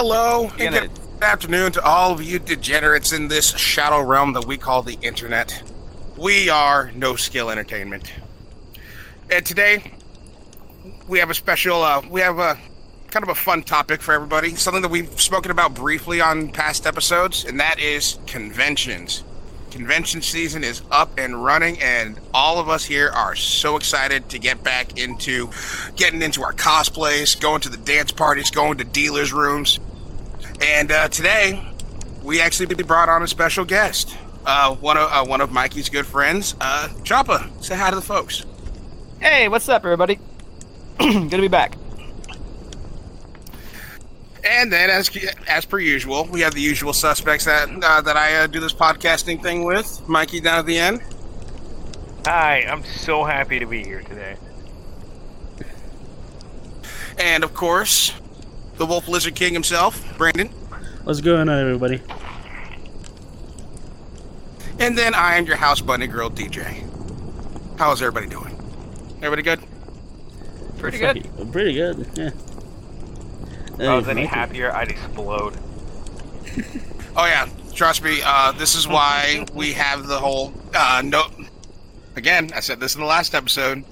Hello, and good afternoon to all of you degenerates in this shadow realm that we call the internet. We are No Skill Entertainment. And today, we have a special, uh, we have a kind of a fun topic for everybody. Something that we've spoken about briefly on past episodes, and that is conventions. Convention season is up and running, and all of us here are so excited to get back into getting into our cosplays, going to the dance parties, going to dealers' rooms. And uh, today, we actually brought on a special guest. Uh, one of uh, one of Mikey's good friends, uh, Choppa. Say hi to the folks. Hey, what's up, everybody? Good to be back. And then, as as per usual, we have the usual suspects that uh, that I uh, do this podcasting thing with. Mikey down at the end, Hi, I'm so happy to be here today. and of course, the Wolf Lizard King himself, Brandon. What's going on, everybody? And then I am your house bunny girl, DJ. How is everybody doing? Everybody good? Pretty good. Fucking- Pretty good. Yeah. If I was any happier, I'd explode. Oh yeah, trust me. Uh, this is why we have the whole uh, no. Again, I said this in the last episode.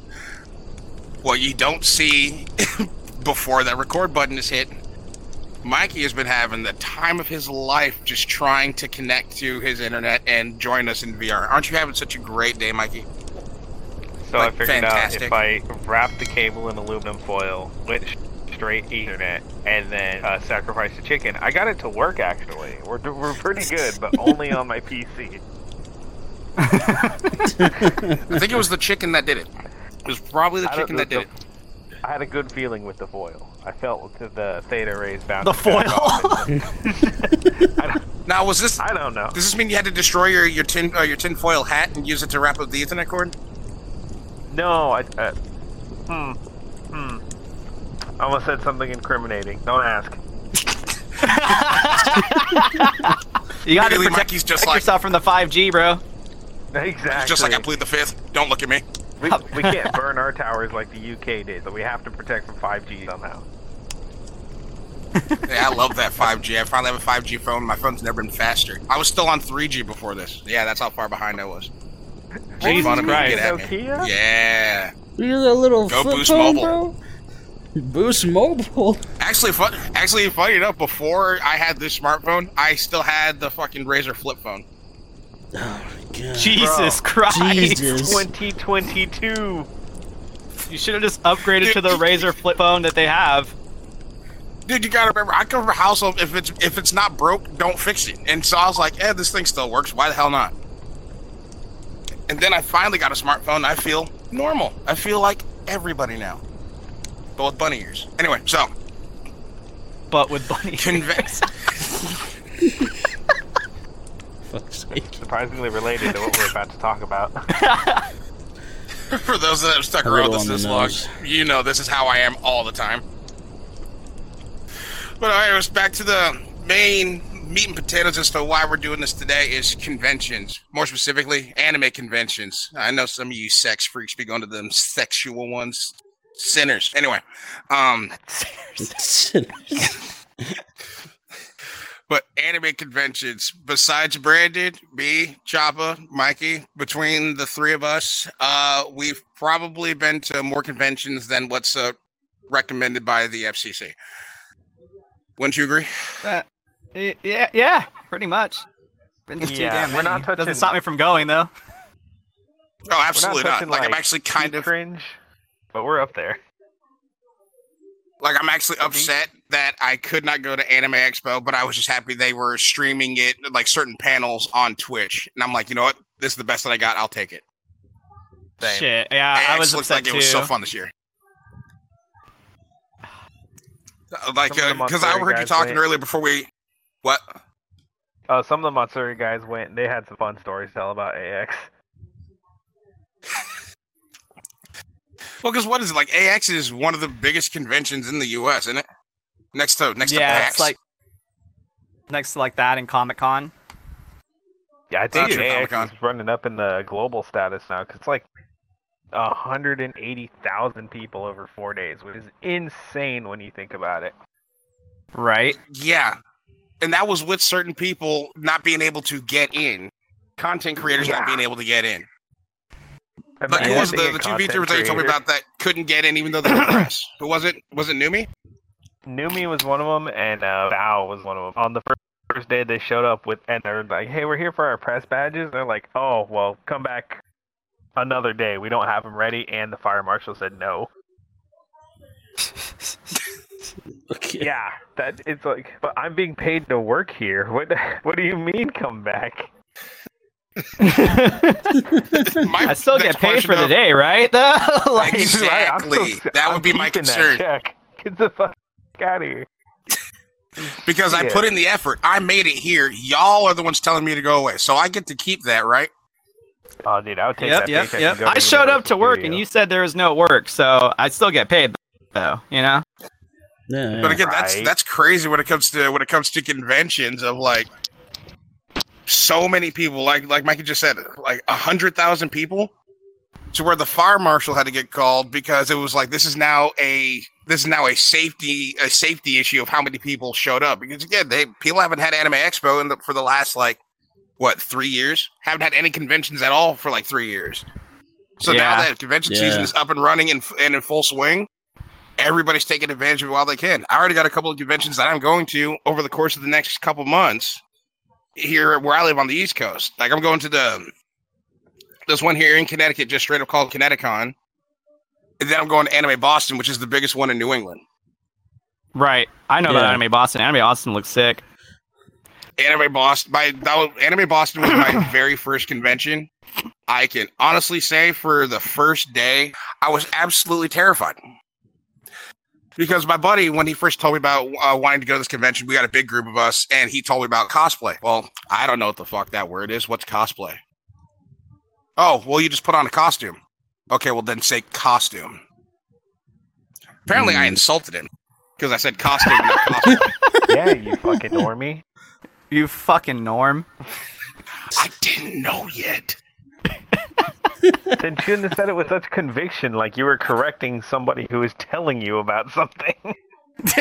What you don't see before that record button is hit. Mikey has been having the time of his life just trying to connect to his internet and join us in VR. Aren't you having such a great day, Mikey? So Like, I figured fantastic. out if I wrap the cable in aluminum foil, switch straight Ethernet, and then uh, sacrifice the chicken, I got it to work actually. We're, we're pretty good, but only on my PC. I think it was the chicken that did it. It was probably the chicken that did it. I had a good feeling with the foil. I felt the- the theta rays bounce. The foil. I, Now, was this? I don't know. Does this mean you had to destroy your your tin uh, your tinfoil hat and use it to wrap up the Ethernet cord? No, I. Uh, hmm. Hmm. I almost said something incriminating. Don't ask. You got to Really, protect, Mikey's just protect like- yourself from the 5G, bro. Exactly. Just like I plead the fifth. Don't look at me. We, we can't burn our towers like the UK did, so we have to protect from 5G somehow. Yeah, I love that 5G. I finally have a 5G phone. My phone's never been faster. I was still on 3G before this. Yeah, that's how far behind I was. Make Jesus fun of me, Christ. get. Nokia? Yeah. You got a little Go flip Boost phone, Mobile. bro? Boost Mobile. Actually, fun. Actually, funny enough, before I had this smartphone, I still had the fucking Razr flip phone. Oh my god. Jesus Christ. Jesus. 2022. You should have just upgraded to the. Razr flip phone that they have. Dude, you gotta remember, I come from a household. If it's if it's not broke, don't fix it. And so I was like, eh, this thing still works. Why the hell not? And then I finally got a smartphone. I feel normal. I feel like everybody now, but with bunny ears. Anyway, so But with bunny. convince. Fuck's sake. Surprisingly related to what we're about to talk about. For those that have stuck around little us this long, you know this is how I am all the time. But all right, let's back to the main meat and potatoes as to why we're doing this today is conventions. More specifically, anime conventions. I know some of you sex freaks be going to them sexual ones. Sinners. Anyway, um, but anime conventions, besides Brandon, me, Choppa, Mikey, between the three of us, uh, we've probably been to more conventions than what's uh, recommended by the FCC. Wouldn't you agree? Uh, yeah, yeah, pretty much. Been to Yeah, damn we're not many. touching- Doesn't stop me from going though. Oh, absolutely not. not. touching, Like, I'm actually kind of cringe, but we're up there. like I'm actually upset that I could not go to Anime Expo, but I was just happy they were streaming it like certain panels on Twitch, and I'm like, you know what? This is the best that I got. I'll take it. Same. Shit, yeah, I was AX looks upset like too. it was so fun this year. Uh, Like, Some of the because I heard you talking went. earlier before we. What? Uh, some of the Matsuri guys went. They had some fun stories to tell about AX. Well, because what is it like? AX is one of the biggest conventions in the U.S., isn't it? Next to next to yeah, PAX. it's like next to like that in Comic Con. Yeah, I think Future AX Comic-Con. is running up in the global status now because it's like 180,000 people over four days, which is insane when you think about it. Right. Yeah. And that was with certain people not being able to get in, content creators not being able to get in. Like Imagine who was the, the two content VTubers that you told me about that couldn't get in even though they were press? Who was it? Was it Numi? Numi was one of them, and uh, Bao was one of them. On the first, first day, they showed up with, and they're like, "Hey, we're here for our press badges." They're like, "Oh, well, come back another day. We don't have them ready." And the fire marshal said no. Okay. Yeah, that it's like, but I'm being paid to work here. What What do you mean, come back? My I still get paid question for the day, right? Though, like, Exactly. Still- That I'm would be my concern. check. Get the fuck out of here. Because I put in the effort. I made it here. Y'all are the ones telling me to go away. So I get to keep that, right? Oh, dude, I would take yep, that yep, paycheck yep. I showed up to Universal work, and you said there was no work, so I still get paid, though. You know. Yeah, But yeah. again, that's Right. that's crazy when it comes to when it comes to conventions of like so many people. Like like Mikey just said, like a hundred thousand people. To where the fire marshal had to get called because it was like this is now a this is now a safety a safety issue of how many people showed up because again they people haven't had Anime Expo in the, for the last like what three years haven't had any conventions at all for like three years. So now that convention Yeah. season is up and running and, and in full swing, everybody's taking advantage of it while they can. I already got a couple of conventions that I'm going to over the course of the next couple months here where I live on the East Coast. Like I'm going to the there's one here in Connecticut, just straight up called Connecticon. And then I'm going to Anime Boston, which is the biggest one in New England. Right. I know Yeah. about Anime Boston. Anime Boston looks sick. Anime Boston, my that was, Anime Boston was my very first convention. I can honestly say, for the first day, I was absolutely terrified because my buddy, when he first told me about uh, wanting to go to this convention, we got a big group of us, and he told me about cosplay. Well, I don't know what the fuck that word is. What's cosplay? Oh, well, you just put on a costume. Okay, well then say costume. Apparently, I Hmm. insulted him because I said costume. not cosplay. yeah, you fucking normie. You fucking norm. I didn't know yet. then you shouldn't have said it with such conviction, like you were correcting somebody who was telling you about something.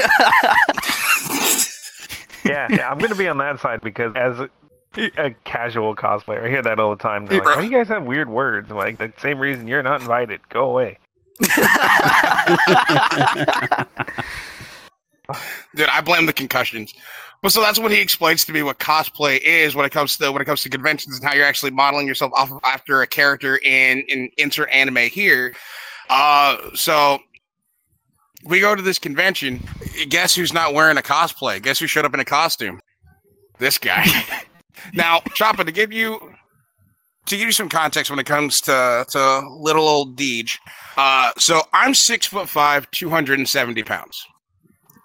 yeah, yeah, I'm gonna be on that side because as a, a casual cosplayer, I hear that all the time. They're like, "Oh, you guys have weird words." I'm like the same reason you're not invited. Go away. Dude, I blame the concussions. But so that's when he explains to me what cosplay is when it comes to when it comes to conventions and how you're actually modeling yourself off of, after a character in in insert anime here. Uh, so we go to this convention. Guess who's not wearing a cosplay? Guess who showed up in a costume? This guy. now, Choppa, to give you to give you some context when it comes to to little old Deej. Uh, so I'm six foot five, two hundred and seventy pounds.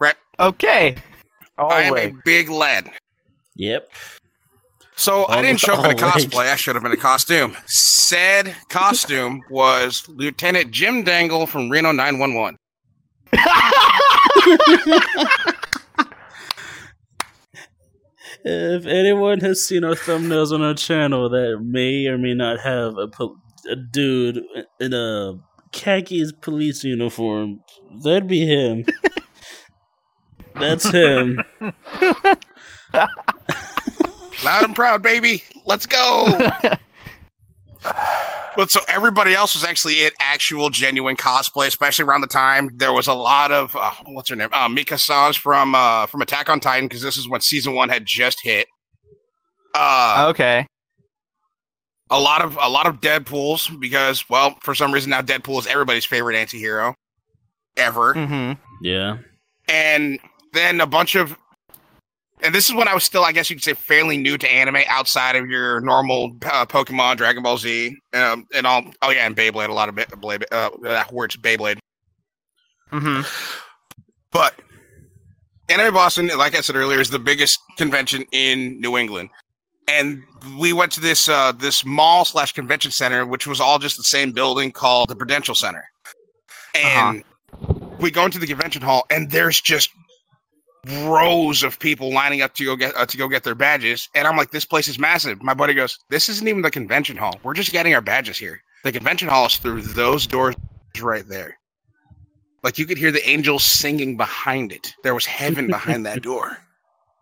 Right. Okay. I am a big lad. Yep. So I didn't show up in a cosplay. I showed up in a costume. Said costume was Lieutenant Jim Dangle from Reno 911. If anyone has seen our thumbnails on our channel that may or may not have a, pol- a dude in a khakis police uniform, that'd be him. That's him. Loud and proud, baby. Let's go. but so everybody else was actually in actual, genuine cosplay, especially around the time there was a lot of uh, what's her name, uh, Mikasas from uh, from Attack on Titan, because this is when season one had just hit. Uh, Okay. a lot of a lot of Deadpool's because, well, for some reason now Deadpool is everybody's favorite anti-hero ever. Mm-hmm. Yeah. and then a bunch of and this is when I was still, I guess you could say, fairly new to anime outside of your normal uh, Pokemon, Dragon Ball Z, um, and all. Oh yeah, and Beyblade, a lot of Bey- Blade, uh, that word's Beyblade. Mm-hmm. But Anime Boston, like I said earlier, is the biggest convention in New England, and we went to this uh, this mall slash convention center, which was all just the same building called the Prudential Center, and we go into the convention hall, and there's just rows of people lining up to go get uh, to go get their badges, and I'm like, this place is massive. My buddy goes, this isn't even the convention hall. We're just getting our badges here. The convention hall is through those doors right there. Like you could hear the angels singing behind it. There was heaven behind that door.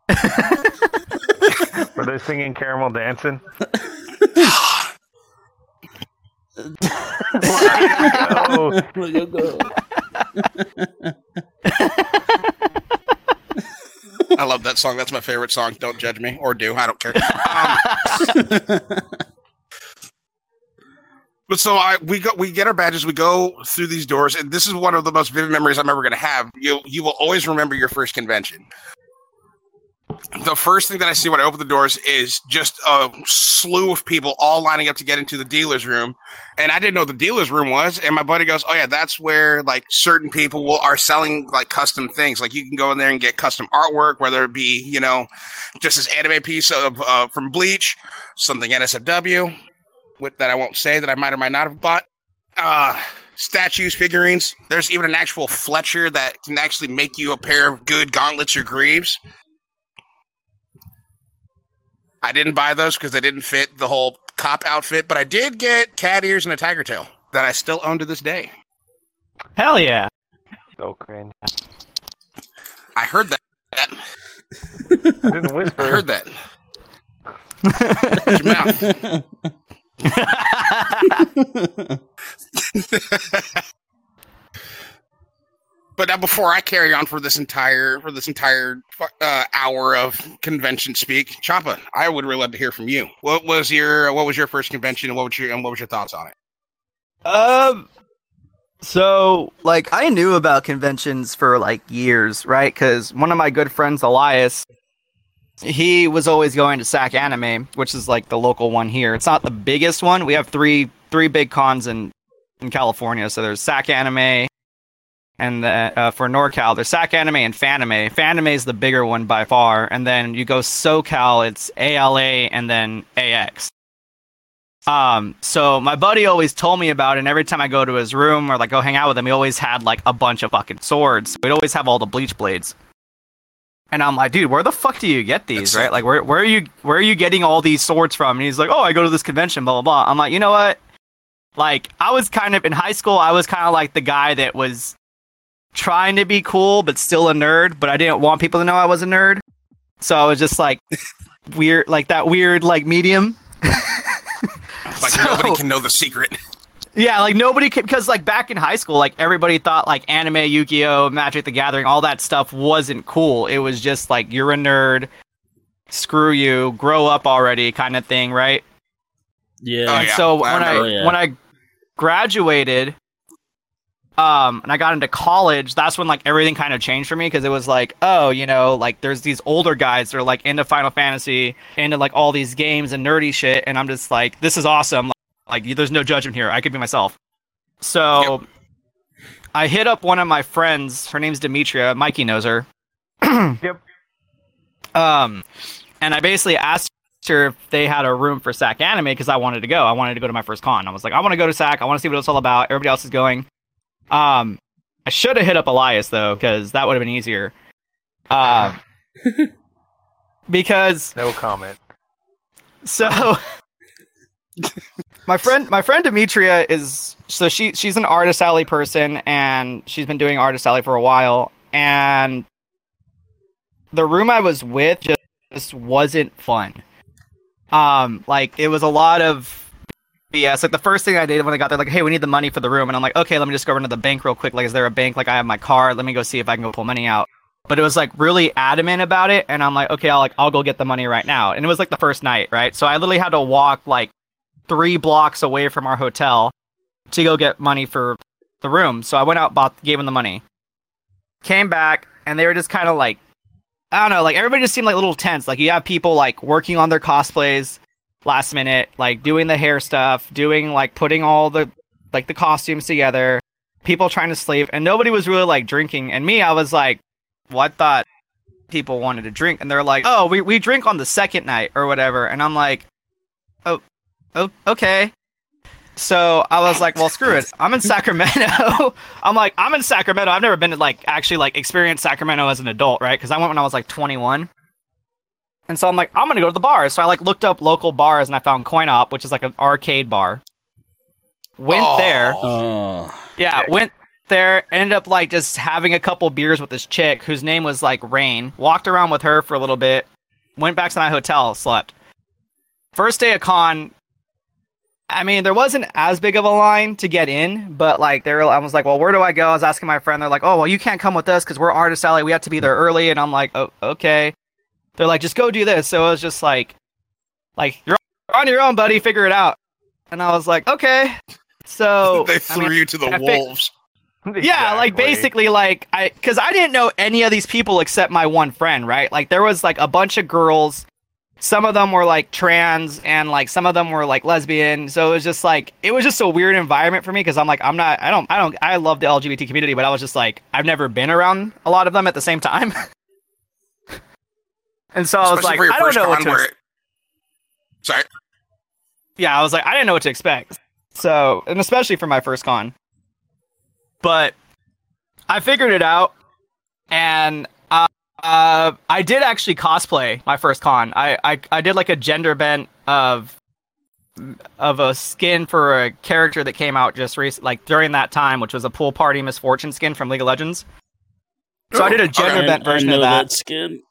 Were they singing Caramelldansen? Look go. I love that song. That's my favorite song. Don't judge me or do. I don't care. Um, but so I we go we get our badges. We go through these doors, and this is one of the most vivid memories I'm ever going to have. You you will always remember your first convention. The first thing that I see when I open the doors is just a slew of people all lining up to get into the dealer's room, and I didn't know the dealer's room was. And my buddy goes, "Oh yeah, that's where like certain people will are selling like custom things. Like you can go in there and get custom artwork, whether it be you know just this anime piece of uh, from Bleach, something NSFW, with that I won't say that I might or might not have bought. Uh, statues, figurines. There's even an actual Fletcher that can actually make you a pair of good gauntlets or greaves. I didn't buy those because they didn't fit the whole cop outfit, but I did get cat ears and a tiger tail that I still own to this day. Hell yeah. so cringe. I heard that. I didn't whisper. I heard that. Shut your mouth. But now, before I carry on for this entire for this entire uh, hour of convention speak, Choppa, I would really love to hear from you. What was your what was your first convention, and what was your and what was your thoughts on it? Um. So, like, I knew about conventions for like years, right? Because one of my good friends, Elias, he was always going to SAC Anime, which is like the local one here. It's not the biggest one. We have three three big cons in in California. So there's SAC Anime, and the, uh, for NorCal, there's SAC Anime and Fanime. Fanime is the bigger one by far, and then you go SoCal, it's ALA and then AX. Um, so my buddy always told me about it, and every time I go to his room or like go hang out with him, he always had like a bunch of fucking swords. We'd always have all the bleach blades. And I'm like, dude, where the fuck do you get these, That's- right? Like, where where are you where are you getting all these swords from? And he's like, oh, I go to this convention, blah blah blah. I'm like, you know what? Like, I was kind of in high school, I was kind of like the guy that was trying to be cool but still a nerd, but I didn't want people to know I was a nerd. So I was just like weird, like that weird like medium. Like So- nobody can know the secret. Yeah, like nobody could because like back in high school, like everybody thought like anime, Yu-Gi-Oh, Magic the Gathering, all that stuff wasn't cool. It was just like you're a nerd, screw you, grow up already, kind of thing, right? Yeah. Oh, yeah. so when I remember. Oh, yeah. when I graduated, um, and I got into college, that's when like everything kind of changed for me because it was like, oh, you know, like there's these older guys that are like into Final Fantasy, into like all these games and nerdy shit, and I'm just like, this is awesome. Like, like there's no judgment here. I could be myself. So, I hit up one of my friends. Her name's Demetria. Mikey knows her. Yep. Um, and I basically asked her if they had a room for SAC anime because I wanted to go. I wanted to go to my first con. I was like, I want to go to SAC. I want to see what it's all about. Everybody else is going. Um, I should have hit up Elias though because that would have been easier. Uh, because No comment. so my friend my friend Demetria is so she she's an artist alley person and she's been doing artist alley for a while and the room I was with just, just wasn't fun. Um like it was a lot of BS. Like the first thing I did when I got there, like, hey, we need the money for the room, and I'm like, okay, let me just go run to the bank real quick. Like, is there a bank? Like, I have my card. Let me go see if I can go pull money out. But it was like really adamant about it, and I'm like, okay, I'll like I'll go get the money right now. And it was like the first night, right? So I literally had to walk like three blocks away from our hotel to go get money for the room. So I went out, bought, gave them the money, came back, and they were just kind of like, I don't know, like everybody just seemed like a little tense. Like you have people like working on their cosplays last minute, like doing the hair stuff, doing like putting all the like the costumes together, people trying to sleep, and nobody was really like drinking. And me, I was like, well, thought people wanted to drink, and they're like, oh, we we drink on the second night or whatever, and I'm like, oh, oh, okay. So I was like, well, screw it. I'm in Sacramento. I'm like, I'm in Sacramento. I've never been to like actually like experience Sacramento as an adult, right? Because I went when I was like 21. And so I'm like, I'm gonna go to the bars. So I like looked up local bars and I found Coin Op, which is like an arcade bar. Went Oh. there. Oh. Yeah, went there, ended up like just having a couple beers with this chick whose name was like Rain. Walked around with her for a little bit, went back to my hotel, slept. First day of con, I mean, there wasn't as big of a line to get in, but like there, I was like, well, where do I go? I was asking my friend. They're like, oh, well, you can't come with us because we're Artist Alley. We have to be there early. And I'm like, oh, okay. They're like, just go do this. So it was just like, like you're on your own, buddy. Figure it out. And I was like, okay. So they I threw mean, you to the I wolves. yeah, like basically, like I, because I didn't know any of these people except my one friend, right? Like there was like a bunch of girls. Some of them were like trans, and like some of them were like lesbian. So it was just like it was just a weird environment for me because I'm like I'm not, I don't, I don't, I love the LGBT community, but I was just like I've never been around a lot of them at the same time. and so I was like, I don't know what to. where Sorry. yeah, I was like, I didn't know what to expect. So, and especially for my first con. But I figured it out, and uh, uh, I did actually cosplay my first con. I, I I did like a gender bent of of a skin for a character that came out just recent, like during that time, which was a pool party Miss Fortune skin from League of Legends. So I did a gender bent I version know of that. skin.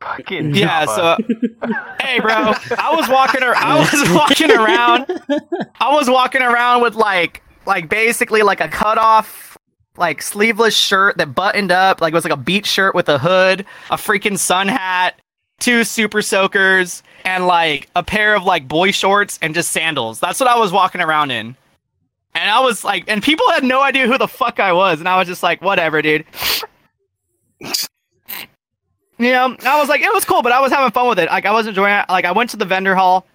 Fucking Yeah, Jaffa. so hey, bro, I was walking. Ar- I was walking around. I was walking around with like, like basically like a cut off, like sleeveless shirt that buttoned up, like it was like a beach shirt with a hood, a freaking sun hat, two super soakers, and like a pair of like boy shorts and just sandals. That's what I was walking around in. And I was like, and people had no idea who the fuck I was, and I was just like, whatever, dude. You know, I was like, it was cool, but I was having fun with it. Like, I was enjoying it. Like, I went to the vendor hall.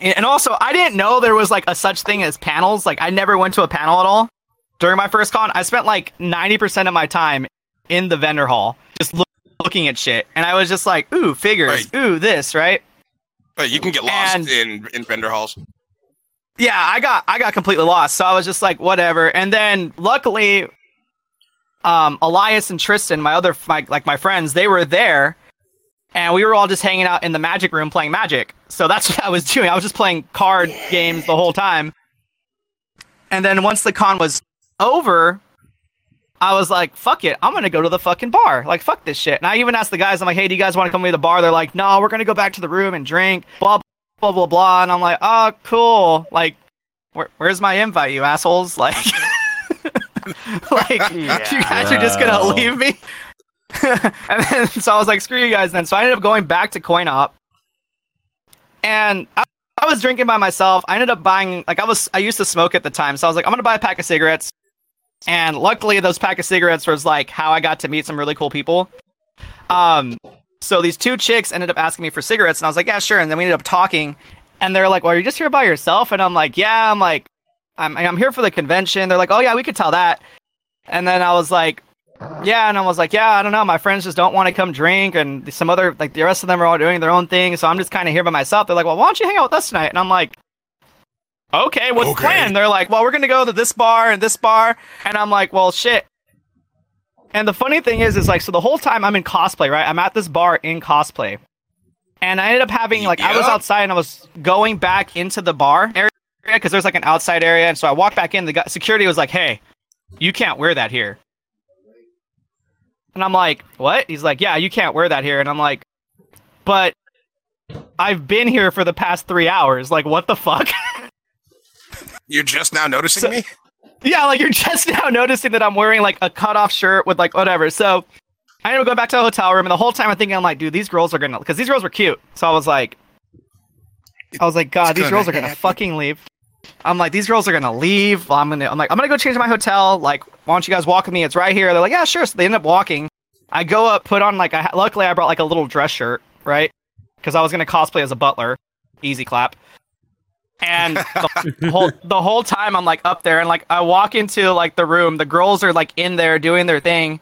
And and also, I didn't know there was like a such thing as panels. Like, I never went to a panel at all during my first con. I spent like 90% of my time in the vendor hall just look, looking at shit. And I was just like, ooh, figures. Right. Ooh, this, right? But you can get lost And- in in vendor halls. yeah, I got I got completely lost. So I was just like, whatever. And then luckily, um, Elias and Tristan, my other my like my friends, they were there, and we were all just hanging out in the magic room playing magic. So that's what I was doing. I was just playing card games the whole time. And then once the con was over, I was like, fuck it, I'm gonna go to the fucking bar. Like, fuck this shit. And I even asked the guys, I'm like, hey, do you guys want to come to the bar? They're like, no, we're gonna go back to the room and drink. Blah blah blah blah. And I'm like, oh, cool. Like, where, where's my invite, you assholes? Like, like you guys are just gonna leave me. and then so I was like, screw you guys. Then so I ended up going back to Coin Op, and I, I was drinking by myself. I ended up buying like I was I used to smoke at the time, so I was like, I'm gonna buy a pack of cigarettes. And luckily, those pack of cigarettes was like how I got to meet some really cool people. Um, so these two chicks ended up asking me for cigarettes, and I was like, yeah, sure. And then we ended up talking, and they're like, well, are you just here by yourself? And I'm like, yeah. I'm like, I'm I'm here for the convention. They're like, oh yeah, we could tell that. And then I was like, yeah, and I was like, yeah, I don't know. My friends just don't want to come drink, and some other like the rest of them are all doing their own thing. So I'm just kind of here by myself. They're like, well, why don't you hang out with us tonight? And I'm like, okay, what's the Okay. plan? They're like, well, we're gonna go to this bar and this bar, and I'm like, well, shit. And the funny thing is, is like, so the whole time I'm in cosplay, right? I'm at this bar in cosplay, and I ended up having like I was outside and I was going back into the bar area because there's like an outside area, and so I walked back in. The guy, security was like, hey, you can't wear that here. And I'm like, what? He's like, yeah, you can't wear that here. And I'm like, but I've been here for the past three hours. Like, what the fuck? You're just now noticing So- me. yeah, like you're just now noticing that I'm wearing like a cutoff shirt with like whatever. So I ended up going back to the hotel room, and the whole time I'm thinking, I'm like, dude, these girls are gonna, because these girls were cute. So I was like, I was like, God, It's these girls are gonna fucking leave. I'm like, these girls are gonna leave. I'm gonna, I'm like, I'm gonna go change my hotel. Like, why don't you guys walk with me? It's right here. They're like, yeah, sure. So they end up walking. I go up, put on like, a, luckily I brought like a little dress shirt, right? Because I was gonna cosplay as a butler. Easy clap. And the whole the whole time I'm like up there and like I walk into like the room, the girls are like in there doing their thing,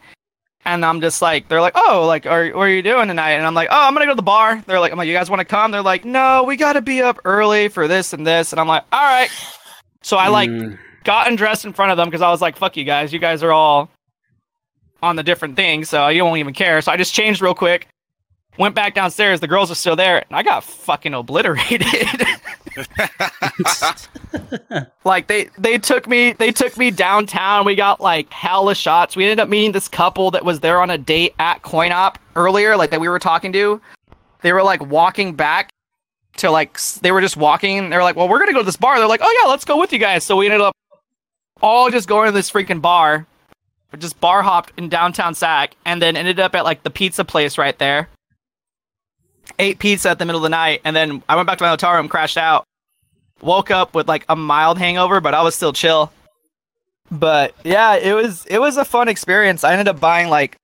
and I'm just like they're like, oh, like are what are you doing tonight? And I'm like, oh, I'm gonna go to the bar. They're like, I'm like, you guys want to come? They're like, no, we gotta be up early for this and this, and I'm like, all right. So I like Mm. got undressed in front of them because I was like, fuck you guys, you guys are all on the different things, so you don't even care. So I just changed real quick, went back downstairs. The girls are still there, and I got fucking obliterated. like they they took me they took me downtown. We got like hella shots. We ended up meeting this couple that was there on a date at Coin Op earlier, like that we were talking to. They were like walking back to like they were just walking. They were like, "Well, we're gonna go to this bar." They're like, "Oh yeah, let's go with you guys." So we ended up all just going to this freaking bar. Just bar hopped in downtown Sac, and then ended up at like the pizza place right there. Ate pizza at the middle of the night, and then I went back to my hotel room, crashed out woke up with like a mild hangover, but I was still chill. But yeah, it was it was a fun experience. I ended up buying like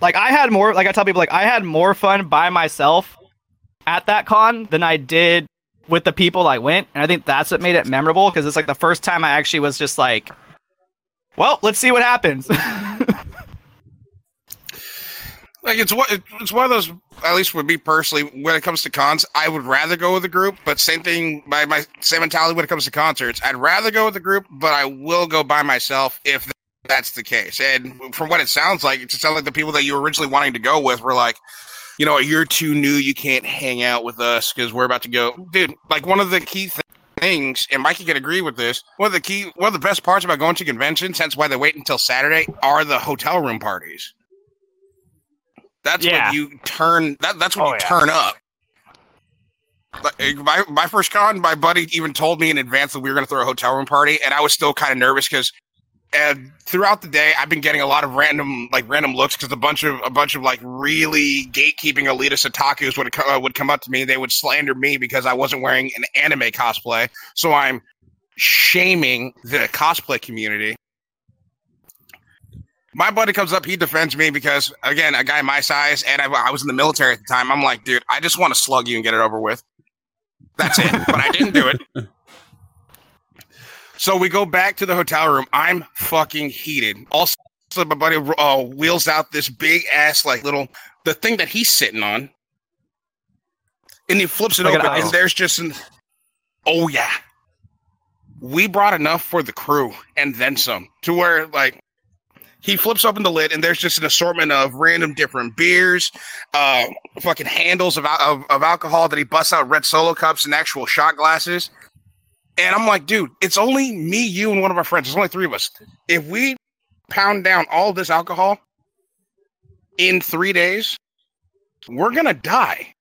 like I had more like I tell people like I had more fun by myself at that con than I did with the people I went, and I think that's what made it memorable because it's like the first time I actually was just like, well, let's see what happens. Like it's what it's one of those. At least with me personally, when it comes to cons, I would rather go with a group. But same thing by my same mentality when it comes to concerts. I'd rather go with a group, but I will go by myself if that's the case. And from what it sounds like, it just sounds like the people that you were originally wanting to go with were like, you know, you're too new. You can't hang out with us because we're about to go, dude. Like one of the key th- things, and Mikey can agree with this. One of the key, one of the best parts about going to conventions, hence why they wait until Saturday, are the hotel room parties. That's Yeah. when you turn. That, that's when Oh, you yeah. turn up. Like, eh, My my first con, my buddy even told me in advance that we were going to throw a hotel room party, and I was still kind of nervous because. And throughout the day, I've been getting a lot of random, like random looks because a bunch of a bunch of like really gatekeeping elitist otakus would uh, would come up to me. They would slander me because I wasn't wearing an anime cosplay. So I'm shaming the cosplay community. My buddy comes up, he defends me because, again, a guy my size, and I, I was in the military at the time. I'm like, dude, I just want to slug you and get it over with. That's it. but I didn't do it. So we go back to the hotel room. I'm fucking heated. Also, my buddy uh, wheels out this big ass, like little, the thing that he's sitting on. And he flips it Like open, ice. and there's just an, oh yeah. We brought enough for the crew and then some to where, like, he flips open the lid and there's just an assortment of random different beers, uh, fucking handles of, of, of alcohol that he busts out red solo cups and actual shot glasses. And I'm like, dude, it's only me, you, and one of our friends. There's only three of us. If we pound down all this alcohol in three days, we're gonna die.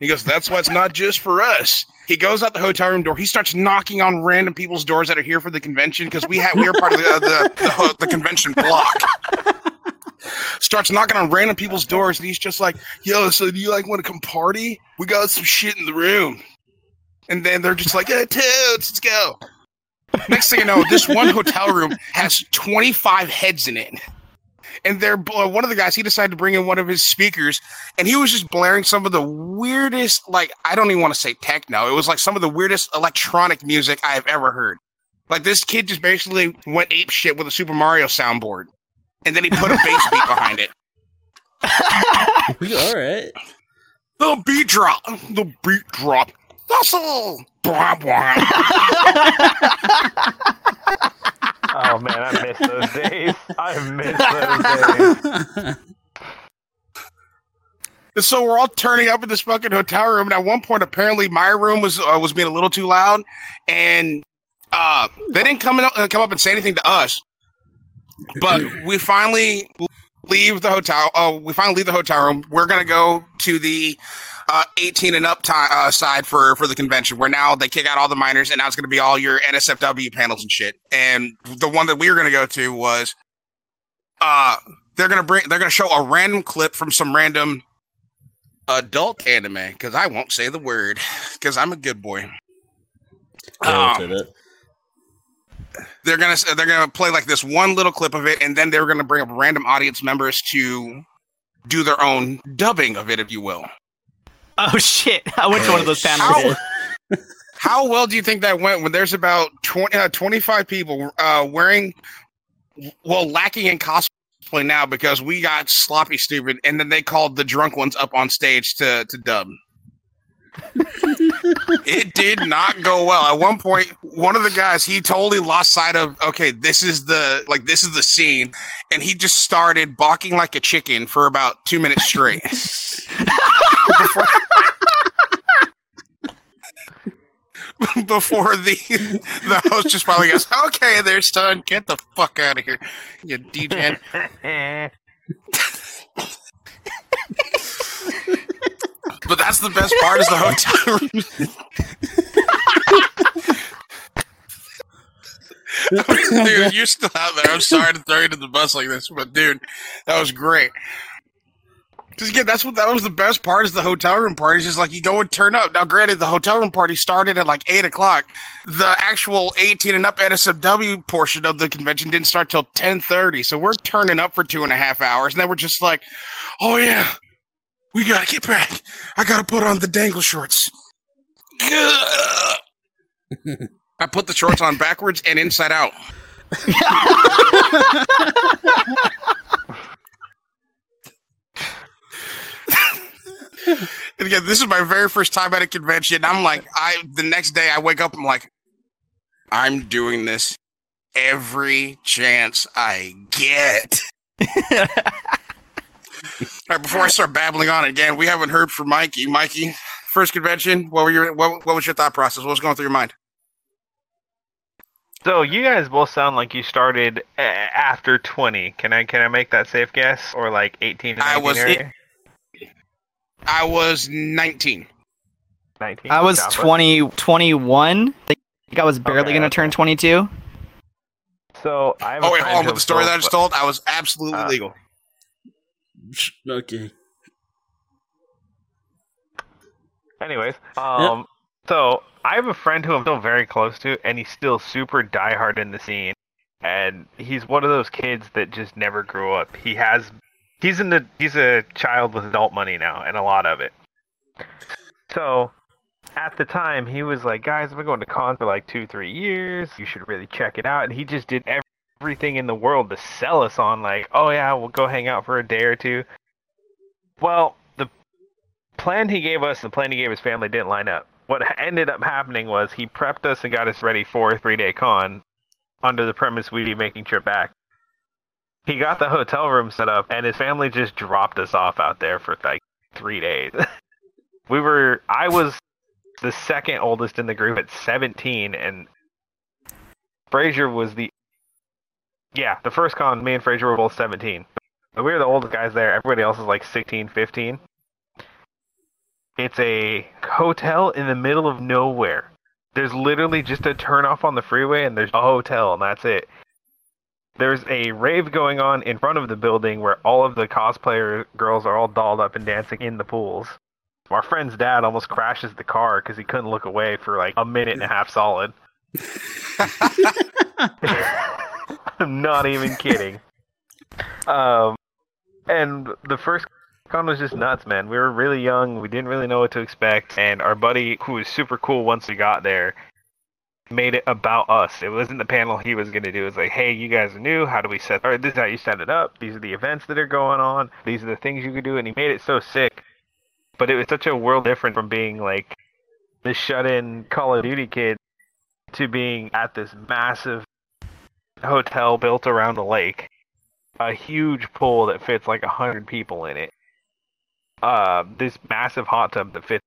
He goes, that's why it's not just for us. He goes out the hotel room door. He starts knocking on random people's doors that are here for the convention because we have we are part of the uh, the, the, the convention block. Starts knocking on random people's doors, and he's just like, "Yo, so do you like want to come party? We got some shit in the room." And then they're just like, "Yeah, totes, let's go." Next thing you know, this one hotel room has 25 heads in it. And they're uh, one of the guys. He decided to bring in one of his speakers, and he was just blaring some of the weirdest, like I don't even want to say techno. It was like some of the weirdest electronic music I have ever heard. Like this kid just basically went ape shit with a Super Mario soundboard, and then he put a bass beat behind it. All right. The beat drop. The beat drop. Hustle. Blah, blah. Oh man, I miss those days. I miss those days. And so we're all turning up in this fucking hotel room, and at one point, apparently, my room was uh, was being a little too loud, and uh, they didn't come in, uh, come up and say anything to us. But we finally leave the hotel. Oh, we finally leave the hotel room. We're gonna go to the uh, 18 and up uh, side for for the convention, where now they kick out all the minors, and now it's gonna be all your NSFW panels and shit. And the one that we were gonna go to was, uh, they're gonna bring, they're gonna show a random clip from some random adult anime because I won't say the word because I'm a good boy. Um, they're gonna they're gonna play like this one little clip of it, and then they're gonna bring up random audience members to do their own dubbing of it, if you will. oh shit! I went to one of those panels. How, how well do you think that went when there's about 20, uh, 25 people uh, wearing, well, lacking in cosplay now because we got sloppy stupid, and then they called the drunk ones up on stage to to dub. It did not go well. At one point, one of the guys he totally lost sight of. Okay, this is the like this is the scene, and he just started balking like a chicken for about two minutes straight. Before- before the the host just finally goes, "Okay, there, son, get the fuck out of here, you DJ." but that's the best part is the hotel room. dude, you're still out there. I'm sorry to throw you to the bus like this, but dude, that was great. Because again, that's what that was the best part is the hotel room parties. Just like you go and turn up. Now, granted, the hotel room party started at like eight o'clock. The actual eighteen and up NSFW portion of the convention didn't start till ten thirty. So we're turning up for two and a half hours, and then we're just like, "Oh yeah, we gotta get back. I gotta put on the dangle shorts." I put the shorts on backwards and inside out. and again, this is my very first time at a convention. I'm like, I the next day I wake up, I'm like, I'm doing this every chance I get. All right, before I start babbling on again, we haven't heard from Mikey. Mikey, first convention, what were your what, what was your thought process? What was going through your mind? So you guys both sound like you started uh, after 20. Can I can I make that safe guess or like 18 to 19 I was- area? I was 19. 19. I was Choppa? 20, 21. I think I was barely Okay, going to okay. turn 22. So I have a Oh wait, hold on. With the story that I told- just told, I was absolutely Uh, legal. Okay. Anyways, um, so I have a friend who I'm still very close to, and he's still super diehard in the scene. And he's one of those kids that just never grew up. He has, he's in the, he's a child with adult money now, and a lot of it. So, at the time, he was like, "Guys, I've been going to cons for like two, three years. You should really check it out." And he just did everything in the world to sell us on, like, "Oh yeah, we'll go hang out for a day or two. Well, the plan he gave us, the plan he gave his family didn't line up. What ended up happening was he prepped us and got us ready for a three day con under the premise we'd be making trip back. He got the hotel room set up and his family just dropped us off out there for like three days. we were I was the second oldest in the group at seventeen and Frazier was the yeah, the first con me and Frazier were both seventeen. But we were the oldest guys there. Everybody else is like 16, 15. It's a hotel in the middle of nowhere. There's literally just a turnoff on the freeway, and there's a hotel, and that's it. There's a rave going on in front of the building where all of the cosplayer girls are all dolled up and dancing in the pools. Our friend's dad almost crashes the car because he couldn't look away for like a minute and a half solid. I'm not even kidding. Um, and the first con was just nuts, man. We were really young. We didn't really know what to expect. And our buddy, who was super cool once we got there, made it about us. It wasn't the panel he was going to do. It was like, hey, you guys are new. How do we set? Or this is how you set it up. These are the events that are going on. These are the things you could do. And he made it so sick. But it was such a world different from being like this shut-in Call of Duty kid to being at this massive hotel built around a lake, a huge pool that fits like a hundred people in it, uh, this massive hot tub that fits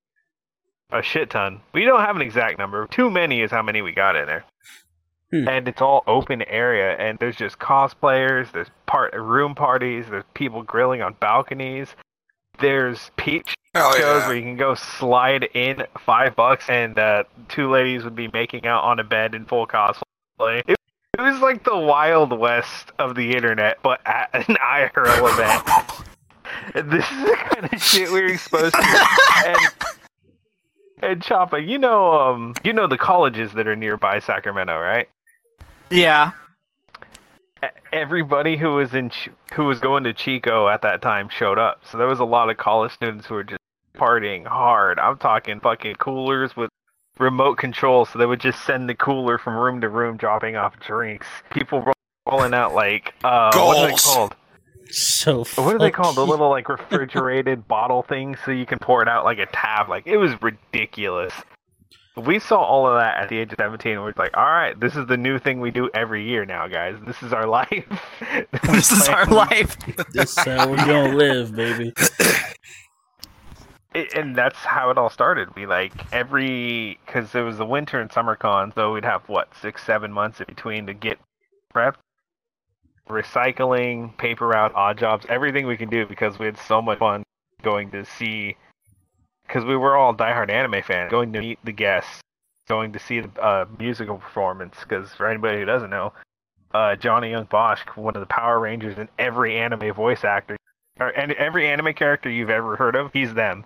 a shit ton. We don't have an exact number. Too many is how many we got in there. Hmm. And it's all open area, and there's just cosplayers. There's part room parties. There's people grilling on balconies. There's peach Hell shows yeah. where you can go slide in five bucks, and uh, two ladies would be making out on a bed in full cosplay. It, it was like the wild west of the internet, but at an IRL event. This is the kind of shit we were exposed to. And, and Choppa, you know, um, you know the colleges that are nearby Sacramento, right? Yeah. Everybody who was in who was going to Chico at that time showed up. So there was a lot of college students who were just partying hard. I'm talking fucking coolers with remote control, so they would just send the cooler from room to room, dropping off drinks. People rolling out like uh, what are they Goals. called? So What are they called? The little like refrigerated bottle things, so you can pour it out like a tap. Like it was ridiculous. We saw all of that at the age of 17. and We're like, all right, this is the new thing we do every year now, guys. This is our life. This is our life. This is how we're gonna live, baby. it, and that's how it all started. We like every because it was the winter and summer con, so we'd have what six, seven months in between to get prepped. Recycling, paper route, odd jobs, everything we can do because we had so much fun going to see. Because we were all diehard anime fans, going to meet the guests, going to see the uh, musical performance. Because for anybody who doesn't know, uh, Johnny Young Bosch, one of the Power Rangers, and every anime voice actor, or and every anime character you've ever heard of, he's them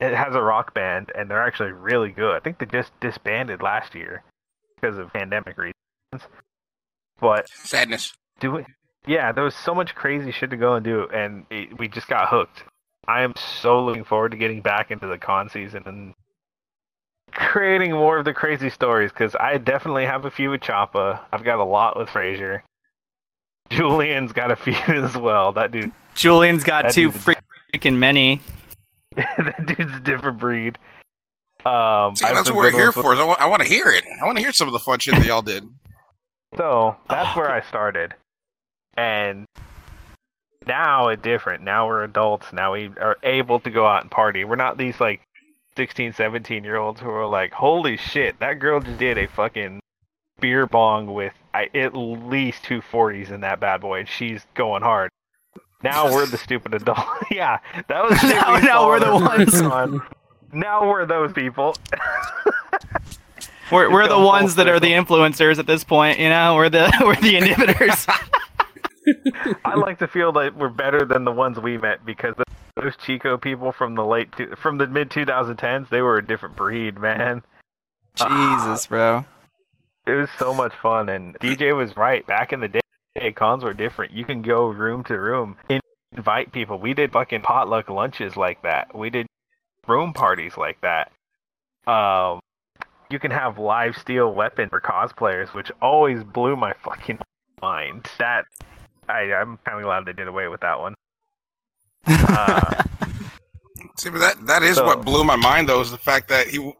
it has a rock band and they're actually really good. I think they just disbanded last year because of pandemic reasons. But Sadness. do it. Yeah, there was so much crazy shit to go and do, and it, we just got hooked. I am so looking forward to getting back into the con season and creating more of the crazy stories because I definitely have a few with Choppa. I've got a lot with Frazier. Julian's got a few as well. That dude, Julian's got That too dude's- freaking many. that dude's a different breed. Um, See, I that's what we're here for. I want, I want to hear it. I want to hear some of the fun shit that y'all did. So that's where I started. And now it's different. Now we're adults. Now we are able to go out and party. We're not these like 16, 17 year olds who are like, holy shit, that girl just did a fucking beer bong with I, at least two 40s in that bad boy, and she's going hard. Now we're the stupid adult. yeah, that was Now- now we're the ones. on. Now we're those people. We're, we're the ones that are the influencers at this point, you know. We're the we're the inhibitors. I like to feel that we're better than the ones we met because those Chico people from the late two, from the mid 2010s, they were a different breed, man. Jesus, bro. It was so much fun, and DJ was right. Back in the day, cons were different. You can go room to room, in- invite people. We did fucking potluck lunches like that. We did room parties like that. Um, you can have live steel weapon for cosplayers, which always blew my fucking mind. That I, I'm kind of glad they did away with that one. Uh, See, but that that is So- what blew my mind though is the fact that you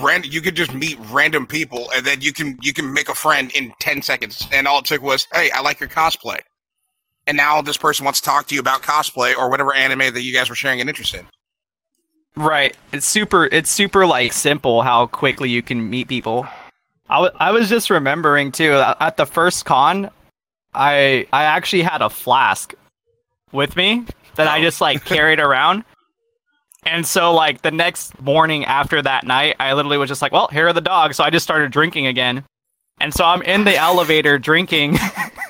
ran you could just meet random people and then you can you can make a friend in ten seconds and all it took was hey I like your cosplay, and now this person wants to talk to you about cosplay or whatever anime that you guys were sharing an interest in. Right. It's super. It's super like simple how quickly you can meet people. I I was just remembering too at the first con, I I actually had a flask with me that I oh. just like carried around. And so like the next morning after that night, I literally was just like, well, here are the dogs. So I just started drinking again. And so I'm in the elevator drinking,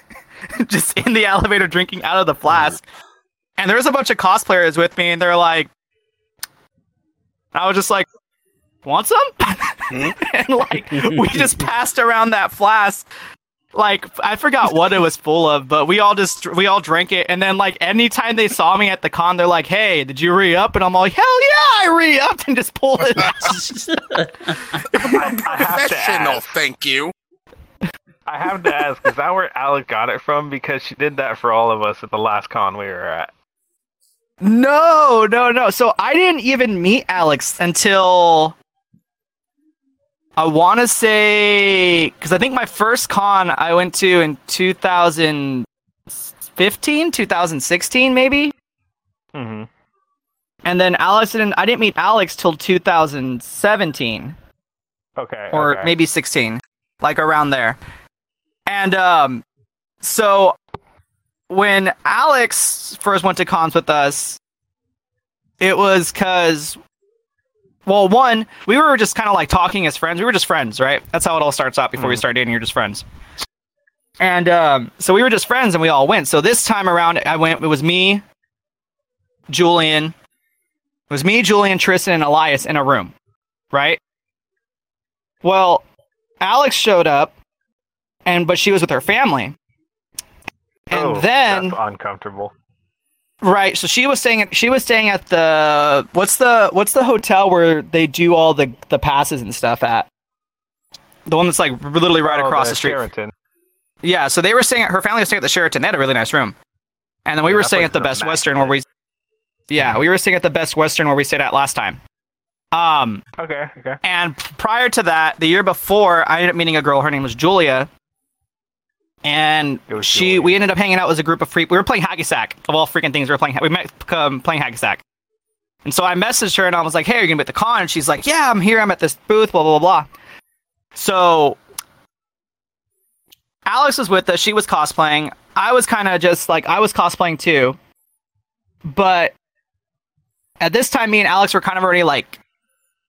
just in the elevator drinking out of the flask. And there's a bunch of cosplayers with me, and they're like, I was just like, want some? Hmm? and like we just passed around that flask. Like I forgot what it was full of, but we all just we all drank it, and then like anytime they saw me at the con, they're like, "Hey, did you re up?" And I'm like, "Hell yeah, I re upped!" and just pulled it out. I, I have to Professional, ask. thank you. I have to ask, is that where Alec got it from? Because she did that for all of us at the last con we were at. no, no, no. So I didn't even meet Alex until I want to say because I think my first con I went to in 2015, 2016, maybe. Mm-hmm. And then Alex didn't. I didn't meet Alex till 2017 Okay. or okay. maybe 16, like around there. And um, so when Alex first went to cons with us, it was because, well, one, we were just kind of like talking as friends. We were just friends, right? That's how it all starts out before we Mhm. start dating. You're just friends. And um, so we were just friends, and we all went. So this time around, I went. It was me, Julian. It was me, Julian, Tristan, and Elias in a room, right? Well, Alex showed up, and but she was with her family. And Oh, then that's uncomfortable. Right, so she was staying at she was staying at the what's the what's the hotel where they do all the the passes and stuff at? The one that's like literally right Oh, across the, street. Sheraton. Yeah, so they were staying at her family was staying at the Sheraton. They had a really nice room. And then we Yeah, were staying at the Best Western where we Yeah, we were staying at the Best Western where we stayed at last time. Um Okay. Okay. and prior to that, the year before, I ended up meeting a girl. Her name was Julia, and she. We ended up hanging out as a group of freak. We were playing hacky sack of all freaking things. We were playing. We met um, playing hacky sack, And so I messaged her and I was like, "Hey, are you gonna be at the con?" And she's like, "Yeah, I'm here. I'm at this booth." Blah blah blah. blah. So Alex was with us. She was cosplaying. I was kind of just like I was cosplaying too, but at this time, me and Alex were kind of already like,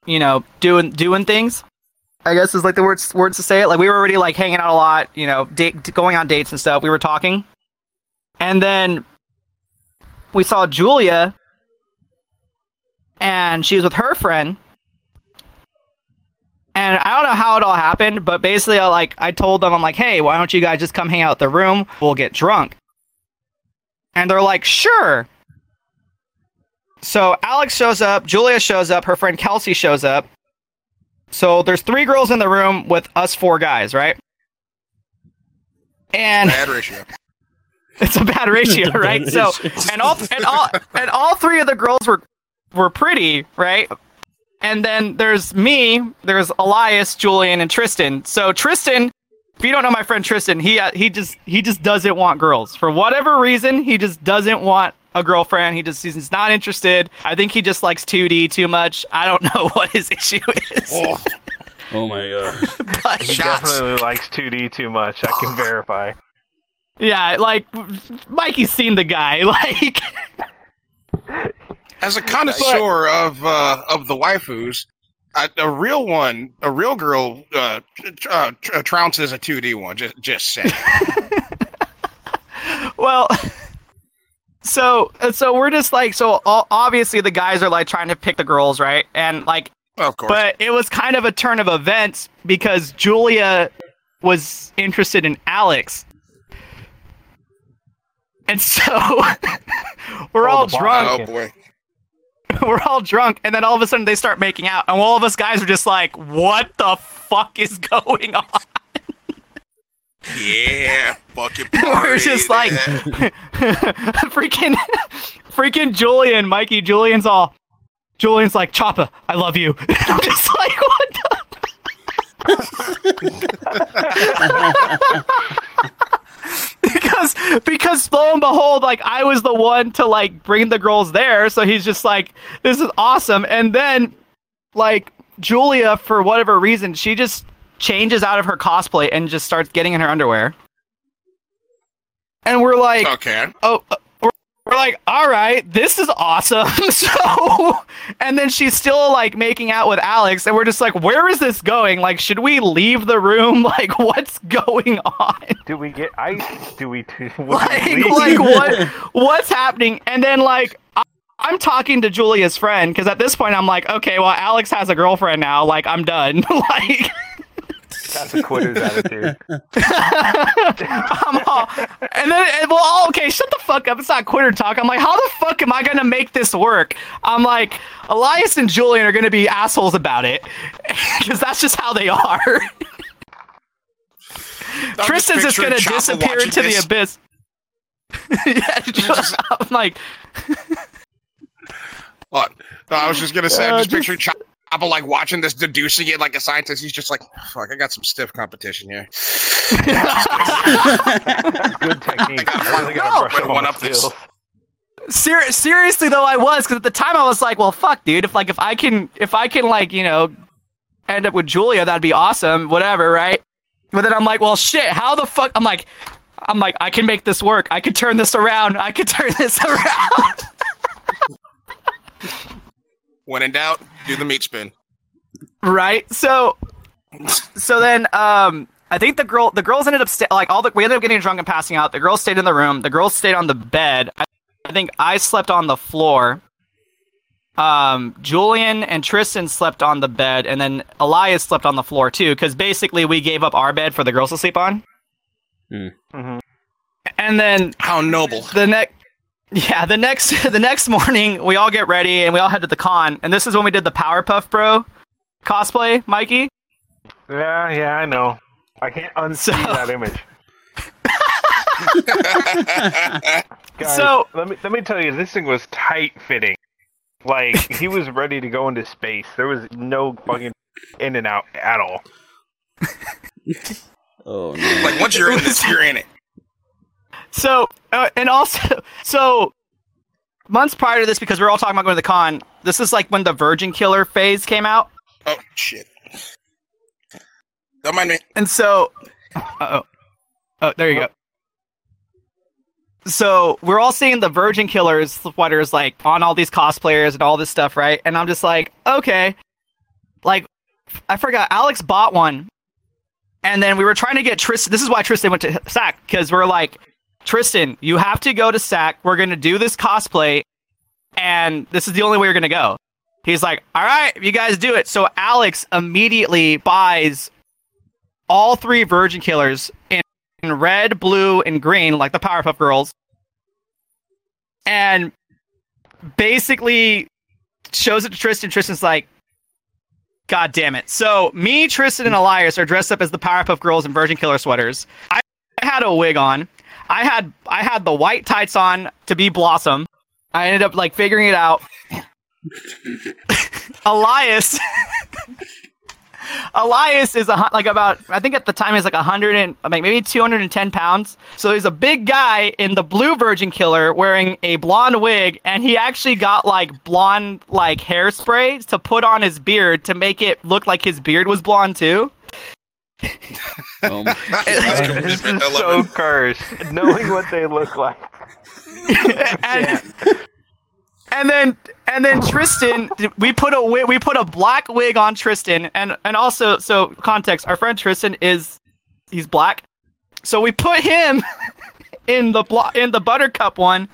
you know, doing doing things. I guess is like the words words to say it. Like we were already like hanging out a lot, you know, date, going on dates and stuff. We were talking, and then we saw Julia, and she was with her friend. And I don't know how it all happened, but basically, I like I told them, I'm like, hey, why don't you guys just come hang out the room? We'll get drunk. And they're like, sure. So Alex shows up, Julia shows up, her friend Kelsey shows up. So there's three girls in the room with us four guys, right? And Bad ratio. it's a bad ratio, Bad right? So ratio. and all and all and all three of the girls were were pretty, right? And then there's me, there's Elias, Julian, and Tristan. So Tristan, if you don't know my friend Tristan, he uh, he just he just doesn't want girls for whatever reason. He just doesn't want a girlfriend. He just he's not interested. I think he just likes 2D too much. I don't know what his issue is. Oh, Oh my god. But He Shots. definitely likes 2D too much. I can verify. yeah, like Mikey's seen the guy. Like as a connoisseur of uh, of the waifus, a, a real one, a real girl, uh, tr- uh, tr- trounces a two D one. Just just say. well so so we're just like so obviously the guys are like trying to pick the girls right? And like of course. but it was kind of a turn of events because julia was interested in alex. And so we're Oh, all drunk. Oh boy. we're all drunk and then all of a sudden they start making out and all of us guys are just like what the fuck is going on Yeah, fucking We're just like- freaking freaking Julian, Mikey, Julian's all Julian's like, Choppa, I love you. I'm just like, what the because because lo and behold, like I was the one to like bring the girls there, so he's just like, This is awesome. And then like Julia, for whatever reason, she just changes out of her cosplay and just starts getting in her underwear. And we're like, okay. oh, uh, we're, we're like, all right, this is awesome. so, and then she's still like making out with Alex, and we're just like, where is this going? Like, should we leave the room? Like, what's going on? Do we get ice? Do we? Do, like, we like what? What's happening? And then like. I'm talking to Julia's friend because at this point I'm like, okay, well, Alex has a girlfriend now. Like, I'm done. like, That's a quitter's attitude. I'm all, and then, and, well, oh, okay, shut the fuck up. It's not quitter talk. I'm like, how the fuck am I gonna make this work? I'm like, Elias and Julian are gonna be assholes about it because that's just how they are. I'm Tristan's just picturing gonna Choppa disappear into this. the abyss. yeah, I'm like, What? No, I was just gonna say, I'm Uh, just, just- picturing Choppa like watching this, deducing it like a scientist. He's just like, fuck, I got some stiff competition here. Good technique. I gotta brush Better up on one up this. Ser- seriously though, I was because at the time I was like, well, fuck, dude. If like if I can if I can like you know end up with Julia, that'd be awesome. Whatever, right? But then I'm like, well, shit. How the fuck? I'm like, I'm like, I can make this work. I could turn this around. I could turn this around. When in doubt, do the meat spin. right? So, so then, um, I think the girl, the girls ended up sta- like all the we ended up getting drunk and passing out. The girls stayed in the room. The girls stayed on the bed. I, I think I slept on the floor. Um, Julian and Tristan slept on the bed, and then Elias slept on the floor too. Because basically, we gave up our bed for the girls to sleep on. Mm. Mm-hmm. And then How noble. the next yeah the next the next morning we all get ready and we all head to the con and this is when we did the powerpuff bro cosplay mikey Yeah, yeah, I know. I can't unsee So- that image. Guys, So- let me let me tell you, this thing was tight fitting. Like he was ready to go into space. There was no fucking in and out at all. oh no. like once you're in this, you're in it. So uh, and also so months prior to this, because we are all talking about going to the con, this is like when the Virgin Killer phase came out. Oh shit! Don't mind me. And so, oh, oh, there you go. So we're all seeing the Virgin Killers sweaters like on all these cosplayers and all this stuff, right? And I'm just like, okay, like I forgot. Alex bought one, and then we were trying to get Tristan. This is why Tristan went to SAC because we're like, Tristan, you have to go to SAC. We're gonna do this cosplay, and this is the only way you're gonna go. He's like, all right, you guys do it. So Alex immediately buys all three Virgin Killers in, in red, blue, and green, like the Powerpuff Girls, and basically shows it to Tristan. Tristan's like, God damn it. So me, Tristan, and Elias are dressed up as the Powerpuff Girls in Virgin Killer sweaters. I had a wig on. I had I had the white tights on to be Blossom. I ended up like figuring it out. Elias Elias is a, like about I think at the time he's like a hundred and like maybe two hundred and ten pounds. So he's a big guy in the blue Virgin Killer wearing a blonde wig, and he actually got like blonde like hairspray to put on his beard to make it look like his beard was blonde too. Um, this is so cursed, knowing what they look like. and, and then and then Tristan, we put a we put a black wig on Tristan, and and also so context, our friend Tristan is he's black, so we put him in the blo- in the Buttercup one,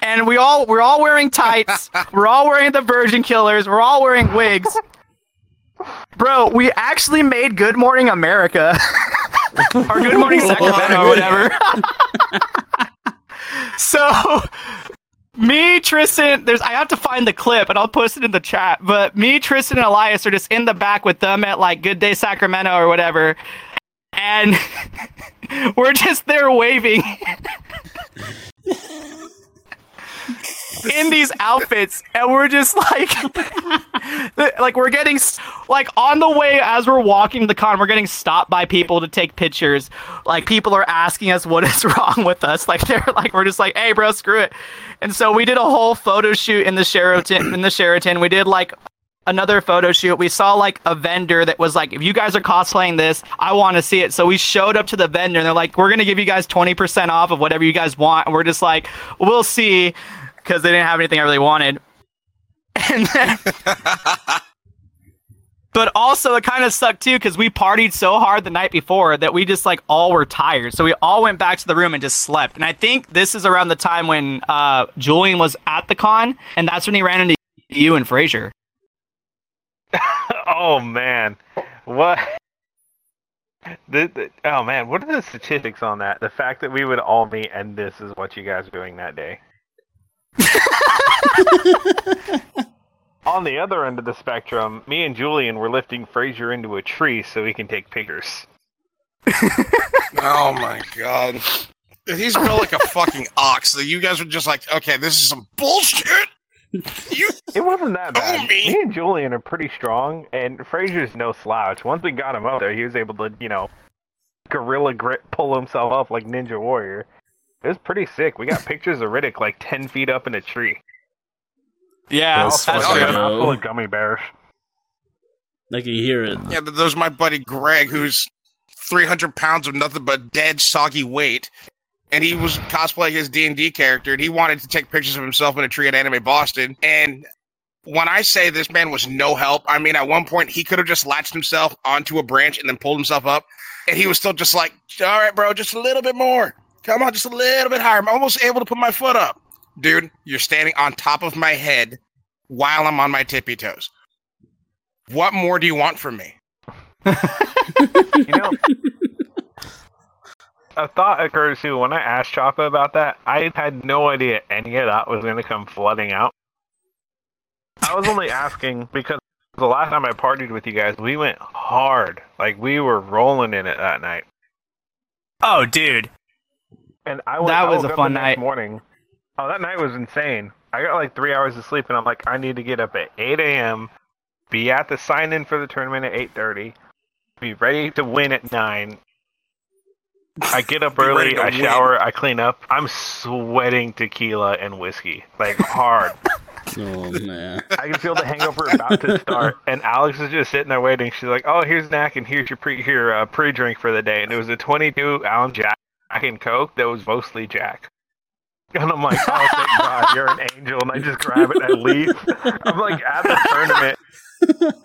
and we all we're all wearing tights, we're all wearing the Virgin Killers, we're all wearing wigs. Bro, we actually made Good Morning America or Good Morning Sacramento or whatever. so me, Tristan, there's I have to find the clip and I'll post it in the chat. But me, Tristan, and Elias are just in the back with them at like Good Day Sacramento or whatever. And we're just there waving. in these outfits and we're just like like we're getting like on the way as we're walking the con we're getting stopped by people to take pictures like people are asking us what is wrong with us like they're like we're just like hey bro screw it and so we did a whole photo shoot in the Sheraton in the Sheraton we did like another photo shoot. We saw like a vendor that was like, if you guys are cosplaying this, I want to see it. So we showed up to the vendor and they're like, we're going to give you guys 20% off of whatever you guys want. And we're just like, we'll see because they didn't have anything I really wanted. And then, but also it kind of sucked too because we partied so hard the night before that we just like all were tired. So we all went back to the room and just slept. And I think this is around the time when uh, Julian was at the con, and that's when he ran into you and Frazier. oh man, what? The, the, oh man, what are the statistics on that? The fact that we would all meet and this is what you guys are doing that day. On the other end of the spectrum, me and Julian were lifting Frazier into a tree so he can take pictures. oh my god. He's built like a fucking ox. So you guys were just like, okay, this is some bullshit. You It wasn't that bad. Me. me and Julian are pretty strong, and Frazier's no slouch. Once we got him up there, he was able to, you know, gorilla grip, pull himself up like Ninja Warrior. It was pretty sick. We got pictures of Riddick like ten feet up in a tree. Yeah, that's, that's full of gummy bears. I can hear it. Yeah, but there's my buddy Greg, who's 300 pounds of nothing but dead, soggy weight, and he was cosplaying his D and D character, and he wanted to take pictures of himself in a tree at Anime Boston. And when I say this man was no help, I mean at one point he could have just latched himself onto a branch and then pulled himself up, and he was still just like, "All right, bro, just a little bit more." Come on, just a little bit higher. I'm almost able to put my foot up. Dude, you're standing on top of my head while I'm on my tippy toes. What more do you want from me? you know, a thought occurs too when I asked Choppa about that. I had no idea any of that was going to come flooding out. I was only asking because the last time I partied with you guys, we went hard. Like we were rolling in it that night. Oh, dude. And I went, that was a fun night. Morning. Oh, that night was insane. I got like three hours of sleep, and I'm like, I need to get up at 8 a.m., be at the sign in for the tournament at 8:30, be ready to win at nine, I get up early, to I win. shower, I clean up. I'm sweating tequila and whiskey, like hard. Oh man. I can feel the hangover about to start, and Alex is just sitting there waiting. She's like, "Oh, here's Knack, and here's your pre here uh, pre drink for the day." And it was a 22 ounce Jack and Coke that was mostly Jack. And I'm like, "Oh, thank God, you're an angel!" And I just grab it and I leave. I'm like at the tournament,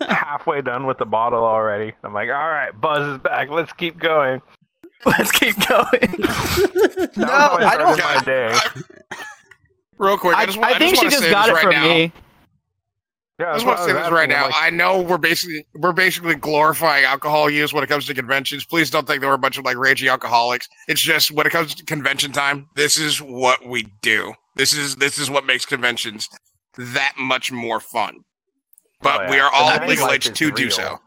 halfway done with the bottle already. I'm like, "All right, Buzz is back. Let's keep going." Let's keep going. No, I don't- started my day. Real quick, I, I, just, I I think just she just got it right from now. me. Yeah, I that's just what want to say this right now. I'm like, I know we're basically we're basically glorifying alcohol use when it comes to conventions. Please don't think that we're a bunch of like raging alcoholics. It's just when it comes to convention time, this is what we do. This is this is what makes conventions that much more fun. But Oh, yeah. we are all nightlife legal age is to do so.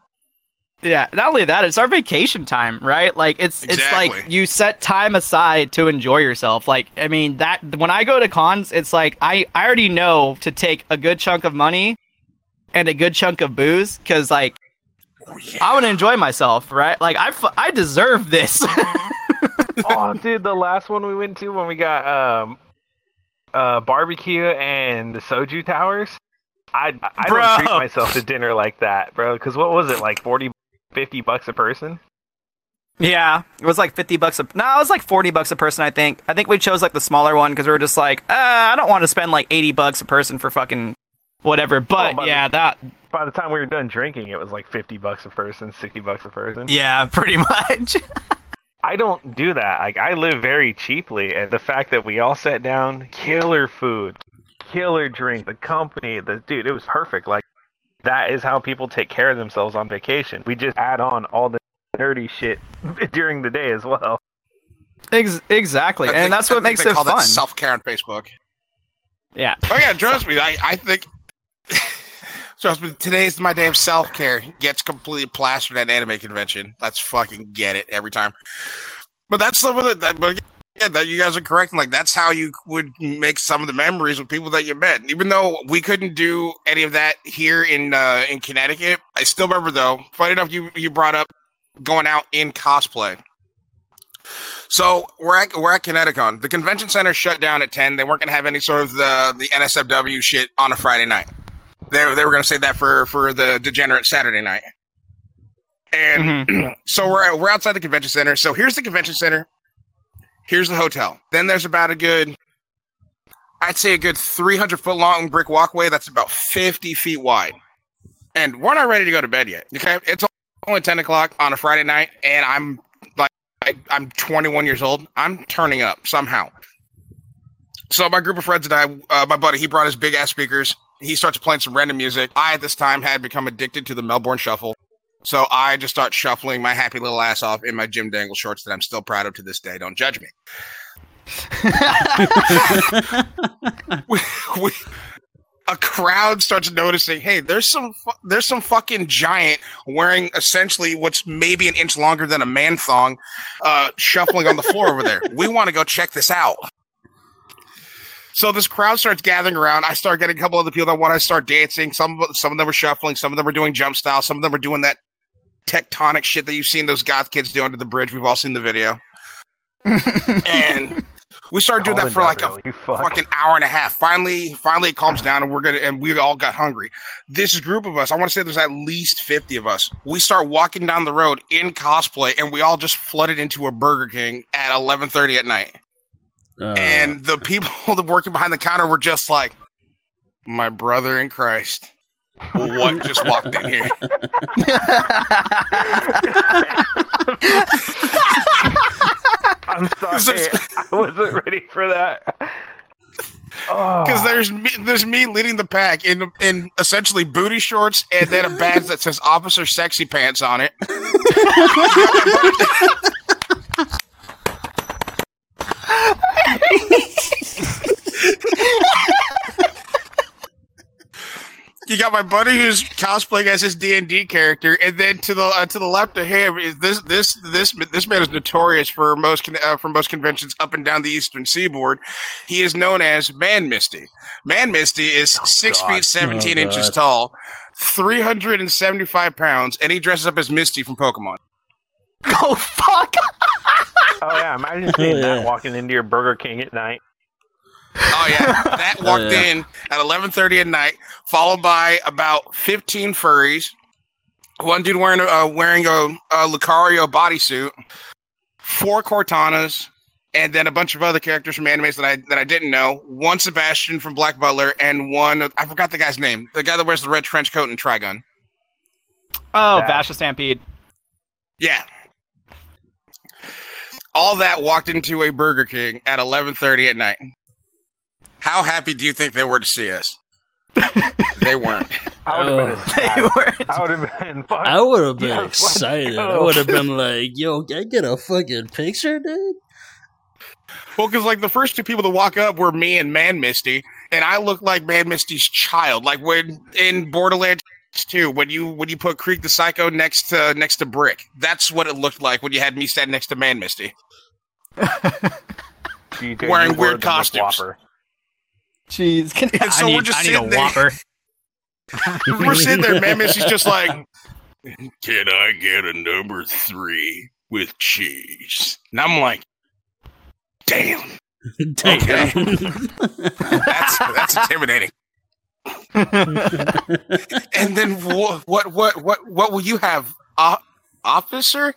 Yeah, not only that, it's our vacation time, right? Like it's it's like you set time aside to enjoy yourself. Like I mean that when I go to cons, it's like I I already know to take a good chunk of money and a good chunk of booze cuz like Oh, I want to enjoy myself, right? Like I I deserve this. oh, dude, the last one we went to when we got um, uh, barbecue and the soju towers. I I Bro. don't treat myself to dinner like that, bro. Because what was it like 40, 50 bucks a person? yeah, it was like 50 bucks a No, it was like 40 bucks a person, I think. I think we chose like the smaller one cuz we were just like, uh, I don't want to spend like 80 bucks a person for fucking whatever. But Oh, but- yeah, that By the time we were done drinking, it was like fifty bucks a person, sixty bucks a person. yeah, pretty much. I don't do that. Like I live very cheaply, and the fact that we all sat down, killer food, killer drink, the company, the dude, it was perfect. Like that is how people take care of themselves on vacation. We just add on all the nerdy shit during the day as well. Ex- exactly, I and think- that's I what think makes they it call fun. Self care on Facebook. yeah, Oh yeah, trust me. I, I think trust me. Today's my day of self care. Gets completely plastered at anime convention. Let's fucking get it every time. But that's some of the. That, but yeah, that you guys are correct. Like that's how you would make some of the memories with people that you met. Even though we couldn't do any of that here in uh, in Connecticut, I still remember though. Funny enough, you you brought up going out in cosplay. So we're at we're at Connecticut. The convention center shut down at ten. They weren't to have any sort of the the NSFW shit on a Friday night. They they were going to say that for for the degenerate Saturday night. And so we're we're outside the convention center. So here's the convention center. Here's the hotel. Then there's about a good, I'd say a good 300 foot long brick walkway that's about 50 feet wide. And we're not ready to go to bed yet. Okay, it's only 10 o'clock on a Friday night, and I'm like, I, I'm 21 years old. I'm turning up somehow. So my group of friends and I, uh, my buddy, he brought his big ass speakers. He starts playing some random music. I at this time had become addicted to the Melbourne Shuffle. So I just start shuffling my happy little ass off in my Jim Dangle shorts that I'm still proud of to this day. Don't judge me. we, we, a crowd starts noticing, hey, there's some fu- there's some fucking giant wearing essentially what's maybe an inch longer than a man thong, uh, shuffling on the floor over there. We want to go check this out. So this crowd starts gathering around. I start getting a couple of the people that want to start dancing. Some of- some of them were shuffling. Some of them were doing jump style. Some of them were doing that tectonic shit that you've seen those goth kids do under the bridge. We've all seen the video. and we started doing that for like a fuck. fucking hour and a half. Finally, finally it calms down and we're gonna and we all got hungry. This group of us, I want to say there's at least 50 of us. We start walking down the road in cosplay and we all just flooded into a Burger King at 11:30 at night. Uh, And the people working behind the counter were just like, My brother in Christ. What just walked in here? I'm sorry, I wasn't ready for that. Oh, Because there's me, there's me leading the pack in in essentially booty shorts and then a badge that says Officer Sexy Pants on it. You got my buddy who's cosplaying as his D and D character, and then to the uh, to the left of him is this this this this man is notorious for most con- uh, for most conventions up and down the eastern seaboard. He is known as Man Misty. Man Misty is six God. feet seventeen Oh, inches tall, three hundred and seventy five pounds, and he dresses up as Misty from Pokemon. oh fuck! Oh yeah, imagine seeing Oh, that walking into your Burger King at night. Oh yeah, that walked Oh, yeah. in at 11:30 at night, followed by about 15 furries. One dude wearing a uh, wearing a, a Lucario bodysuit, four Cortanas, and then a bunch of other characters from animes that I that I didn't know. One Sebastian from Black Butler, and one I forgot the guy's name. The guy that wears the red trench coat and Trigun. Oh, Yeah. the Stampede. Yeah. All that walked into a Burger King at 11:30 at night. How happy do you think they were to see us? they weren't. I would have been. Oh. ecstatic. I would have been. Fuck. I would have been Yeah, let's excited. I would have been like, "Yo, can I get a fucking picture, dude?" Well, because like the first two people to walk up were me and Man Misty, and I looked like Man Misty's child. Like when in Borderlands 2, when you when you put Krieg the Psycho next to next to Brick, that's what it looked like when you had me stand next to Man Misty. DJ, wearing weird costumes. Whopper. Jeez, can, And so I need, we're just I need a sitting there. Whopper. We're sitting there, Man She's just like, "Can I get a number three with cheese?" And I'm like, "Damn, Damn. that's that's intimidating." And then what? What? What? What? What will you have, uh, officer?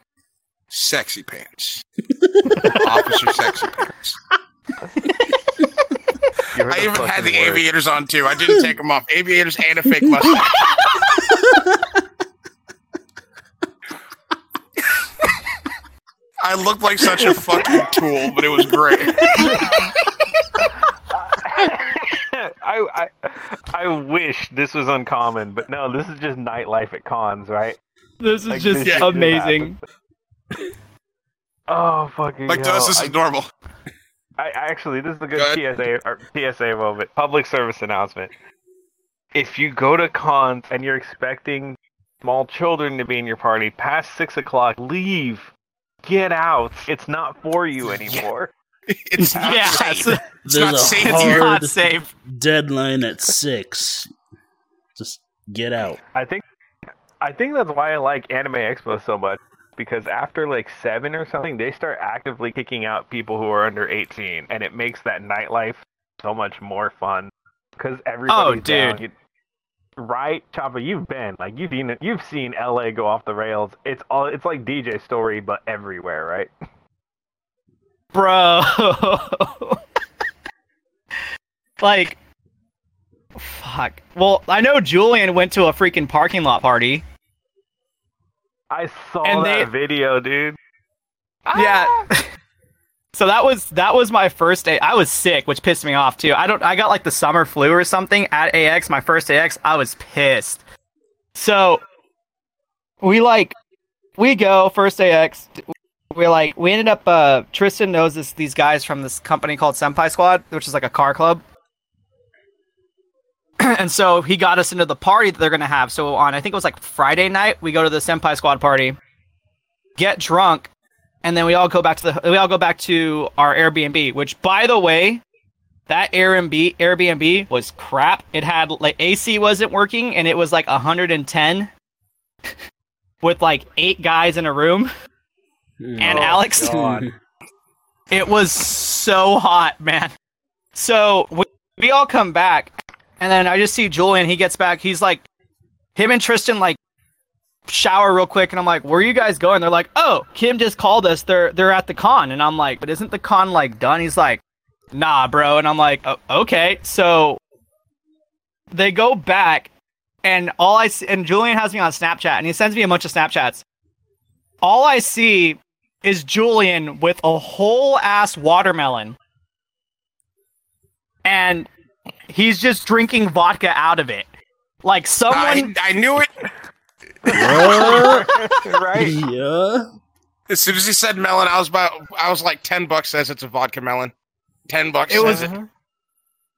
Sexy pants. officer, sexy pants. You heard I even had the word. aviators on too. I didn't take them off. Aviators and a fake mustache. I looked like such a fucking tool, but it was great. I, I I wish this was uncommon, but no, this is just nightlife at cons, right? This is Like, just this shit amazing. Oh fucking Like to us, this I, is normal. I actually this is a good Go PSA or PSA moment. Public service announcement. If you go to cons and you're expecting small children to be in your party past six o'clock, leave. Get out. It's not for you anymore. It's not Yeah, safe. it's, It's not safe. it's not safe. deadline at six. Just get out. I think I think that's why I like Anime Expo so much because after like 7 or something they start actively kicking out people who are under 18 and it makes that nightlife so much more fun cuz everybody's Oh, down. dude. You- right Choppa you've been like you've seen you've seen LA go off the rails. It's all it's like DJ story but everywhere, right? Bro. like, fuck. Well, I know Julian went to a freaking parking lot party. I saw And that they- video, dude. Yeah. so that was that was my first day. I was sick, which pissed me off too. I don't. I got like the summer flu or something at AX. My first AX, I was pissed. So we like we go first AX. We like we ended up. uh Tristan knows this these guys from this company called Senpai Squad, which is like a car club. and so he got us into the party that they're gonna have. So on I think it was like Friday night, we go to the Senpai Squad party, get drunk, and then we all go back to the we all go back to our Airbnb. Which, by the way, that Airbnb Airbnb was crap. It had like AC wasn't working, and it was like 110 with like eight guys in a room. Mm. And Oh, Alex, God. it was so hot, man. So we, we all come back, and then I just see Julian. He gets back. He's like, him and Tristan like shower real quick, and I'm like, where are you guys going? They're like, oh, Kim just called us. They're they're at the con, and I'm like, but isn't the con like done? He's like, nah, bro, and I'm like, "O- okay. So they go back, and all I see, and Julian has me on Snapchat, and he sends me a bunch of Snapchats. All I see is Julian with a whole ass watermelon. And he's just drinking vodka out of it. Like someone I, I knew it. Right? yeah. As soon as he said melon, I was about. I was like ten bucks. Says it's a vodka melon. Ten bucks. It was- it.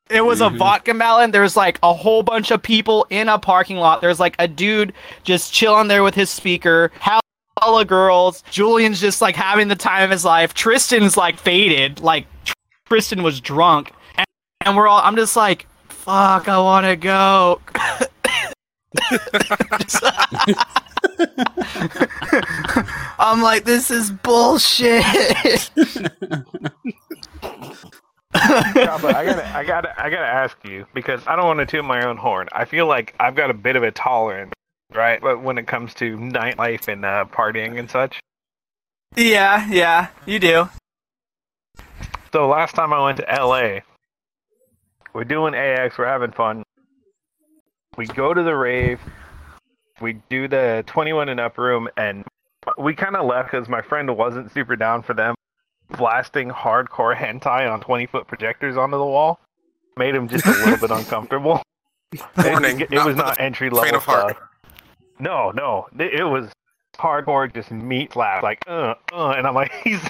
It was Mhm. a vodka melon. There's like a whole bunch of people in a parking lot. There's like a dude just chilling there with his speaker. Hella girls. Julian's just like having the time of his life. Tristan's like faded. Like Tristan was drunk. And, we're all, I'm just like, fuck, I want to go. I'm like, this is bullshit. I gotta, I gotta, I gotta ask you because I don't want to toot my own horn. I feel like I've got a bit of a tolerance, right? But when it comes to nightlife and uh, partying and such. yeah, yeah, you do. So last time I went to LA, we're doing AX, we're having fun. We go to the rave, we do the 21 and up room, and we kind of left because my friend wasn't super down for them blasting hardcore hentai on 20 foot projectors onto the wall. Made him just a little bit uncomfortable. Warning, it, it not was not entry level of heart. No, no, it, it was hardcore, just meat slap, like uh, uh, and I'm like, he's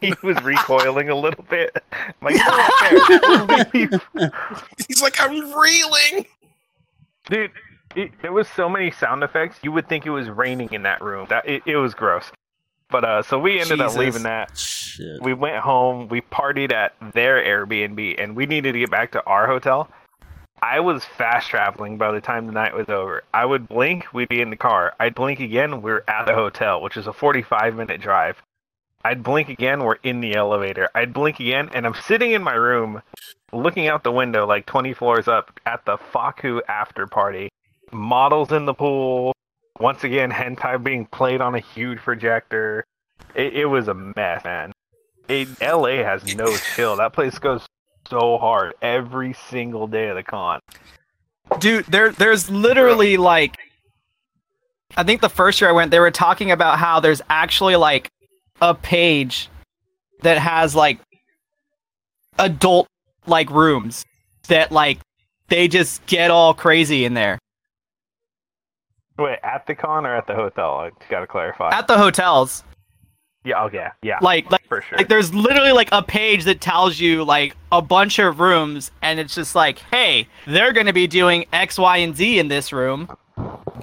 he was recoiling a little bit. I'm like, "Get there." He's like, I'm reeling. dude, it, there was so many sound effects. You would think it was raining in that room. That it, it was gross. But uh, so we ended Jesus. up leaving that. Shit. We went home. We partied at their Airbnb, and we needed to get back to our hotel. I was fast traveling by the time the night was over. I would blink, we'd be in the car. I'd blink again, we're at the hotel, which is a 45 minute drive. I'd blink again, we're in the elevator. I'd blink again, and I'm sitting in my room, looking out the window like 20 floors up at the Fakku after party. Models in the pool. Once again, hentai being played on a huge projector. It, it was a mess, man. It, LA has no chill. That place goes so hard every single day of the con. Dude, there there's literally like I think the first year I went, they were talking about how there's actually like a page that has like adult like rooms that like they just get all crazy in there. Wait, at the con or at the hotel? I gotta clarify. At the hotels. yeah, oh yeah, yeah, Like like for sure. like there's literally like a page that tells you like a bunch of rooms and it's just like hey they're to be doing x y and z in this room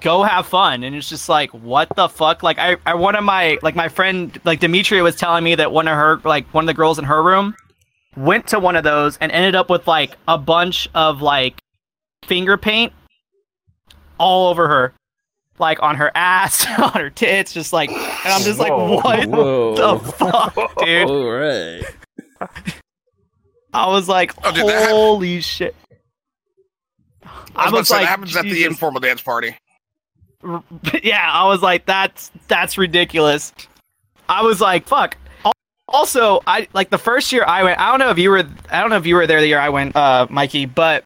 go have fun and it's just like what the fuck like i, I one of my like my friend like demetria was telling me that one of her like one of the girls in her room went to one of those and ended up with like a bunch of like finger paint all over her like on her ass on her tits just like and i'm just Whoa. like what Whoa. the fuck dude All right. I was like, Oh, dude, that hap- holy shit. I was, about to say, that happens at the informal dance party. yeah, I was like, that's that's ridiculous. I was like, fuck. Also, I like the first year I went. I don't know if you were. I don't know if you were there the year I went, uh, Mikey. But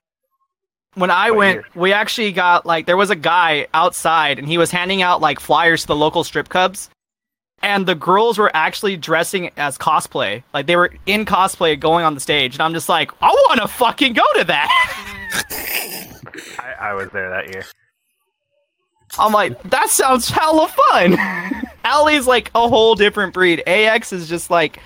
when I What went, year? we actually got like there was a guy outside, and he was handing out like flyers to the local strip clubs, and the girls were actually dressing as cosplay. Like they were in cosplay going on the stage, and I'm just like, I want to fucking go to that. I, I was there that year. I'm like, that sounds hella fun. Allie's like a whole different breed. AX is just like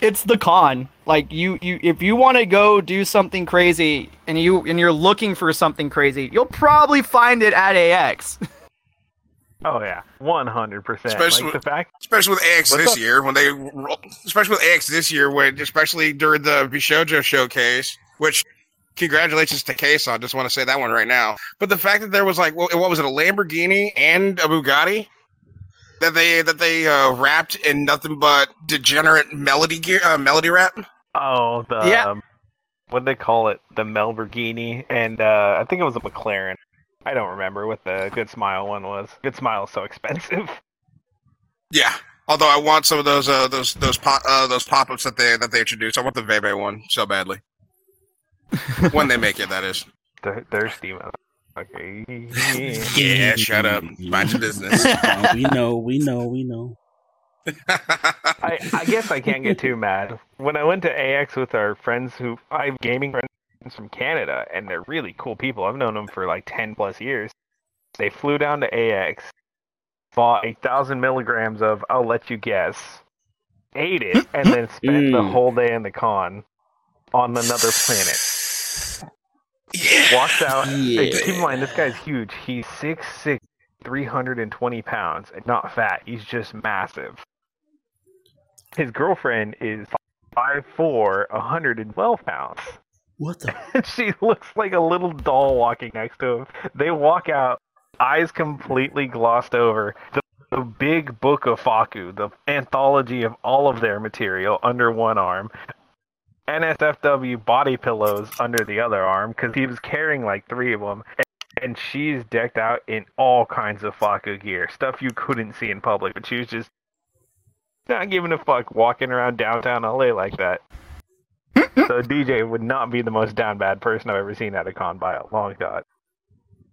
it's the con. Like you you if you want to go do something crazy and you and you're looking for something crazy, you'll probably find it at AX. Oh yeah, one hundred percent. Especially Like the fact. Especially with AX What's this up? year, when they, especially with AX this year, when especially during the Bishojo showcase, which congratulations to Case. I just want to say that one right now. But the fact that there was like, what, what was it, a Lamborghini and a Bugatti that they that they uh, wrapped in nothing but degenerate melody gear, uh, melody rap. Oh, the Yeah. um, what they call it, the Lamborghini, and uh, I think it was a McLaren. I don't remember what the Good Smile one was. Good Smile is so expensive. Yeah. Although I want some of those uh, those those pop uh, those pop ups that they that they introduced. I want the Veve one so badly. When they make it, that is. They're thirsty, man. Okay. Yeah, shut up. Mind your business. Uh, we know, we know, we know. I, I guess I can't get too mad. When I went to AX with our friends who I have gaming friends from Canada, and they're really cool people. I've known them for like ten plus years. They flew down to AX, bought a thousand milligrams of I'll let you guess, ate it, and then spent the Mm. whole day in the con on another planet. Yeah. Walked out. Yeah. Keep in mind, this guy's huge. He's six six, three hundred and twenty pounds, and not fat. He's just massive. His girlfriend is five four, hundred and twelve pounds. What the? And she looks like a little doll walking next to him. They walk out eyes completely glossed over the, the big book of Fakku, the anthology of all of their material under one arm. NSFW body pillows under the other arm because he was carrying like three of them. And she's decked out in all kinds of Fakku gear, stuff you couldn't see in public, but she was just not giving a fuck walking around downtown LA like that. so DJ would not be the most down bad person I've ever seen at a con by a long shot.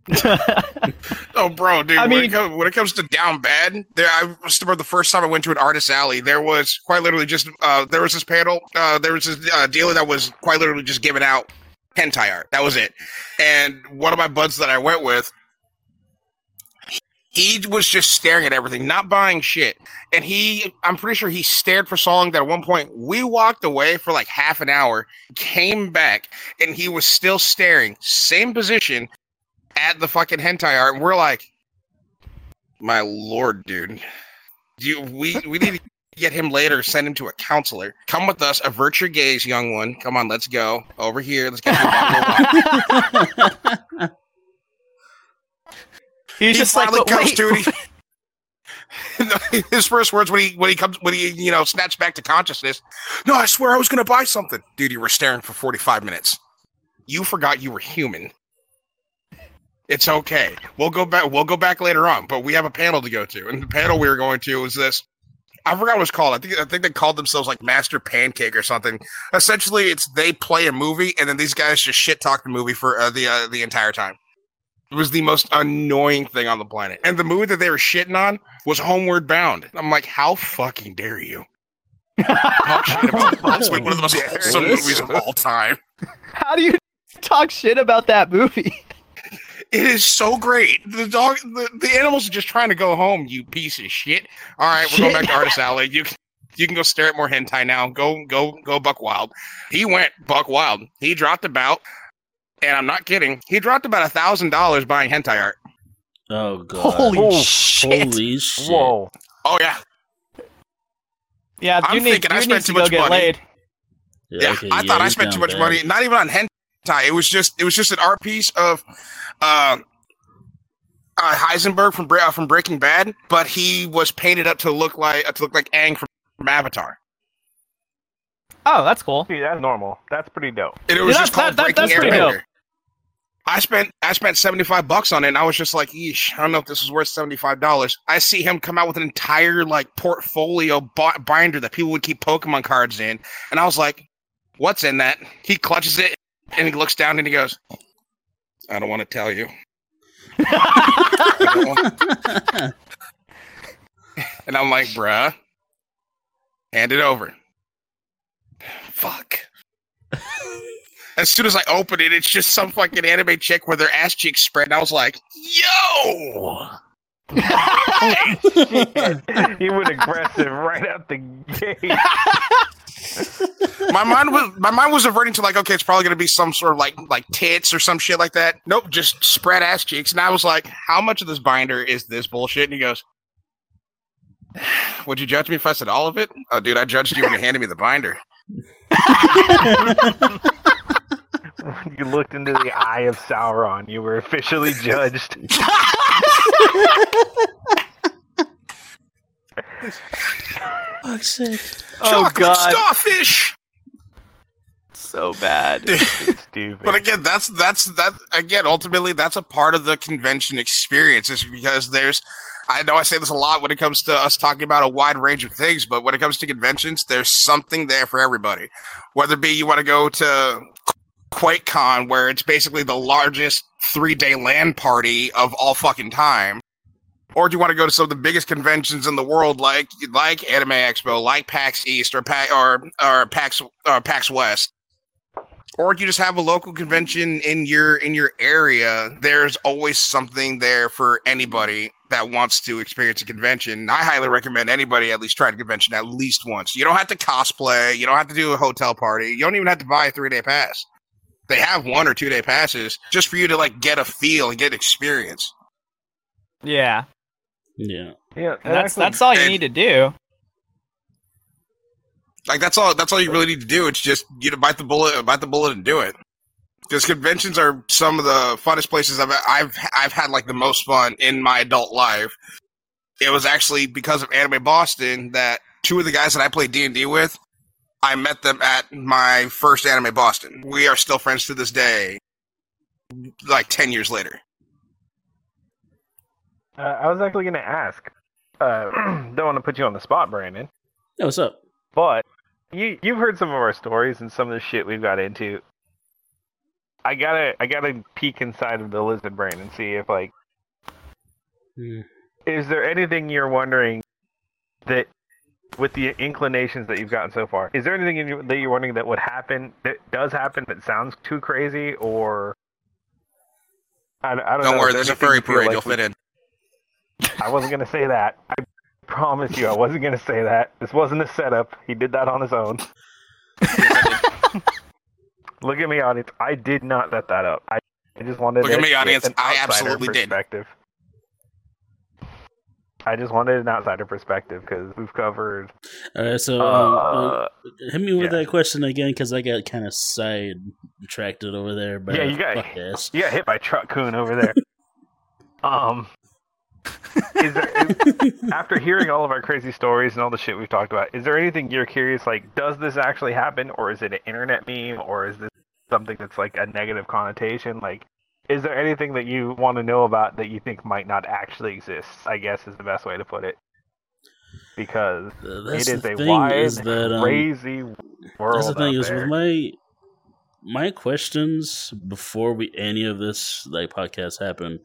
Oh, bro, dude. I when, mean- it comes, when it comes to down bad, there. I remember the first time I went to an artist alley. There was quite literally just uh, there was this panel. Uh, there was this uh, dealer that was quite literally just giving out hentai art. That was it. And one of my buds that I went with, he was just staring at everything, not buying shit. And he, I'm pretty sure he stared for so long that at one point we walked away for like half an hour, came back, and he was still staring, same position at the fucking hentai art. And we're like, my lord, dude. Do you, we we need to get him later, send him to a counselor. Come with us, avert your gaze, young one. Come on, let's go. Over here, let's get you bottle. He's he just like, finally "But comes wait, to. He, his first words when he when he comes when he you know snatched back to consciousness. No, I swear I was gonna buy something, dude. You were staring for forty five minutes. You forgot you were human. It's okay. We'll go back. We'll go back later on. But we have a panel to go to, and the panel we were going to was this. I forgot what it's called. I think I think they called themselves like Master Pancake or something. Essentially, it's they play a movie, and then these guys just shit talk the movie for uh, the uh, the entire time. It was the most annoying thing on the planet. And the movie that they were shitting on was Homeward Bound. I'm like, how fucking dare you? Talk shit about that's like one of the most wholesome movies of all time. how do you talk shit about that movie? It is so great. The dog, the, the animals are just trying to go home. You piece of shit. All right, we're going back to Artist Alley. You can, you can go stare at more hentai now. Go, go, go, Buck Wild. He went Buck Wild. He dropped about, and I'm not kidding. He dropped about a thousand dollars buying hentai art. Oh god. Holy Oh, shit! Holy shit. Whoa. Oh yeah, Yeah, I'm you need, thinking I spent need too much money. laid. yeah. okay, I thought I spent too much bad. money. Not even on hentai. It was just, it was just an art piece of, uh, uh, Heisenberg from uh, from Breaking Bad, but he was painted up to look like uh, to look like Aang from, from Avatar. Oh, that's cool. See, that's normal. That's pretty dope. And it was Yeah, just called that- Breaking that's pretty Airbender. dope. I spent I spent seventy five bucks on it, and I was just like, "Yeesh, I don't know if this is worth seventy five dollars." I see him come out with an entire like portfolio bi- binder that people would keep Pokemon cards in, and I was like, "What's in that?" He clutches it, and he looks down, and he goes, "I don't want to tell you." I don't want- and I'm like, "Bruh, hand it over." Fuck. As soon as I open it, it's just some fucking anime chick with their ass cheeks spread, and I was like, "Yo!" he went aggressive right out the gate. my mind was my mind was averting to like, okay, it's probably gonna be some sort of like like tits or some shit like that. Nope, just spread ass cheeks. And I was like, how much of this binder is this bullshit? And he goes, Would you judge me if I said all of it? Oh, dude, I judged you when you handed me the binder. you looked into the eye of Sauron. You were officially judged. Fuck's sake. oh Chocolate god, starfish. so bad. It's stupid. But again, that's that's that again. Ultimately, that's a part of the convention experience, is because there's. I know I say this a lot when it comes to us talking about a wide range of things, but when it comes to conventions, there's something there for everybody. Whether it be you want to go to QuakeCon, where it's basically the largest three day LAN party of all fucking time, or do you want to go to some of the biggest conventions in the world, like like Anime Expo, like PAX East, or PAX or or PAX or PAX West? or you just have a local convention in your in your area? There's always something there for anybody that wants to experience a convention. I highly recommend anybody at least try a convention at least once. You don't have to cosplay you don't have to do a hotel party you don't even have to buy a three day pass. They have one or two day passes just for you to like get a feel and get experience. Yeah, Yeah. yeah, and that's actually- that's all you and- need to do. like that's all that's all you really need to do it's just you know bite the bullet bite the bullet and do it because conventions are some of the funnest places I've I've I've had like the most fun in my adult life. It was actually because of Anime Boston that two of the guys that I played D and D with, I met them at my first Anime Boston. We are still friends to this day, like ten years later. Uh, I was actually going to ask. Uh, don't want to put you on the spot, Brandon, Yo, what's up? but you you've heard some of our stories and some of the shit we've got into. I gotta I gotta peek inside of the lizard brain and see if like Hmm. is there anything you're wondering that with the inclinations that you've gotten so far is there anything in you, that you're wondering that would happen that does happen that sounds too crazy or I, I don't, know. Don't know, worry, is there there's a anything furry parade. like You'll we- fit in. I wasn't gonna say that. I promise you, I wasn't gonna say that. This wasn't a setup. He did that on his own. Look at me, audience. I did not set that up. I, I just wanted. Look at me, audience. an I outsider absolutely did. perspective. I just wanted an outsider perspective because we've covered. All right, so um, uh, Uh, hit me with yeah. that question again because I got kind of sidetracked over there. By Yeah, you got- fuck-ass. you got hit by Truck-kun over there. um, is there, is, after hearing all of our crazy stories and all the shit we've talked about, is there anything you're curious? Like, does this actually happen, or is it an internet meme, or is this something that's like a negative connotation? Like, is there anything that you want to know about that you think might not actually exist? I guess is the best way to put it. Because Uh, That's it is a wide, is that um, crazy world. that's the thing out is there. with my my questions before we any of this like podcast happened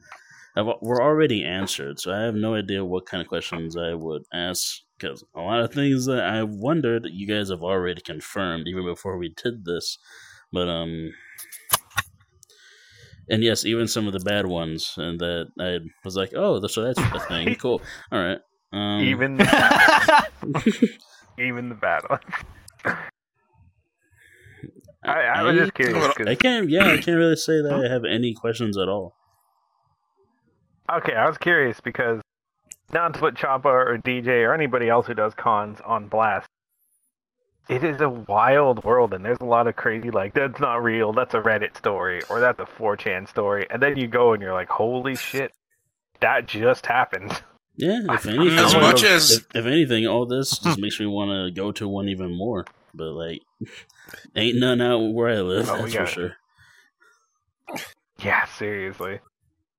were already answered, so I have no idea what kind of questions I would ask because a lot of things that I wondered you guys have already confirmed even before we did this, but um. And yes, even some of the bad ones, and that I was like, "Oh, so that's a thing. Cool. All right." Um, even the bad ones. even the bad ones. I, I was just curious. I can't. Yeah, I can't really say that I have any questions at all. Okay, I was curious because not to put Choppa or DJ or anybody else who does cons on blast. It is a wild world, and there's a lot of crazy like that's not real. That's a Reddit story, or that's a 4chan story, and then you go and you're like, holy shit, that just happened. Yeah, if anything, As much as if, if anything, all this just makes me want to go to one even more. But like, ain't none out where I live. Oh, that's for got it. sure. Yeah, seriously.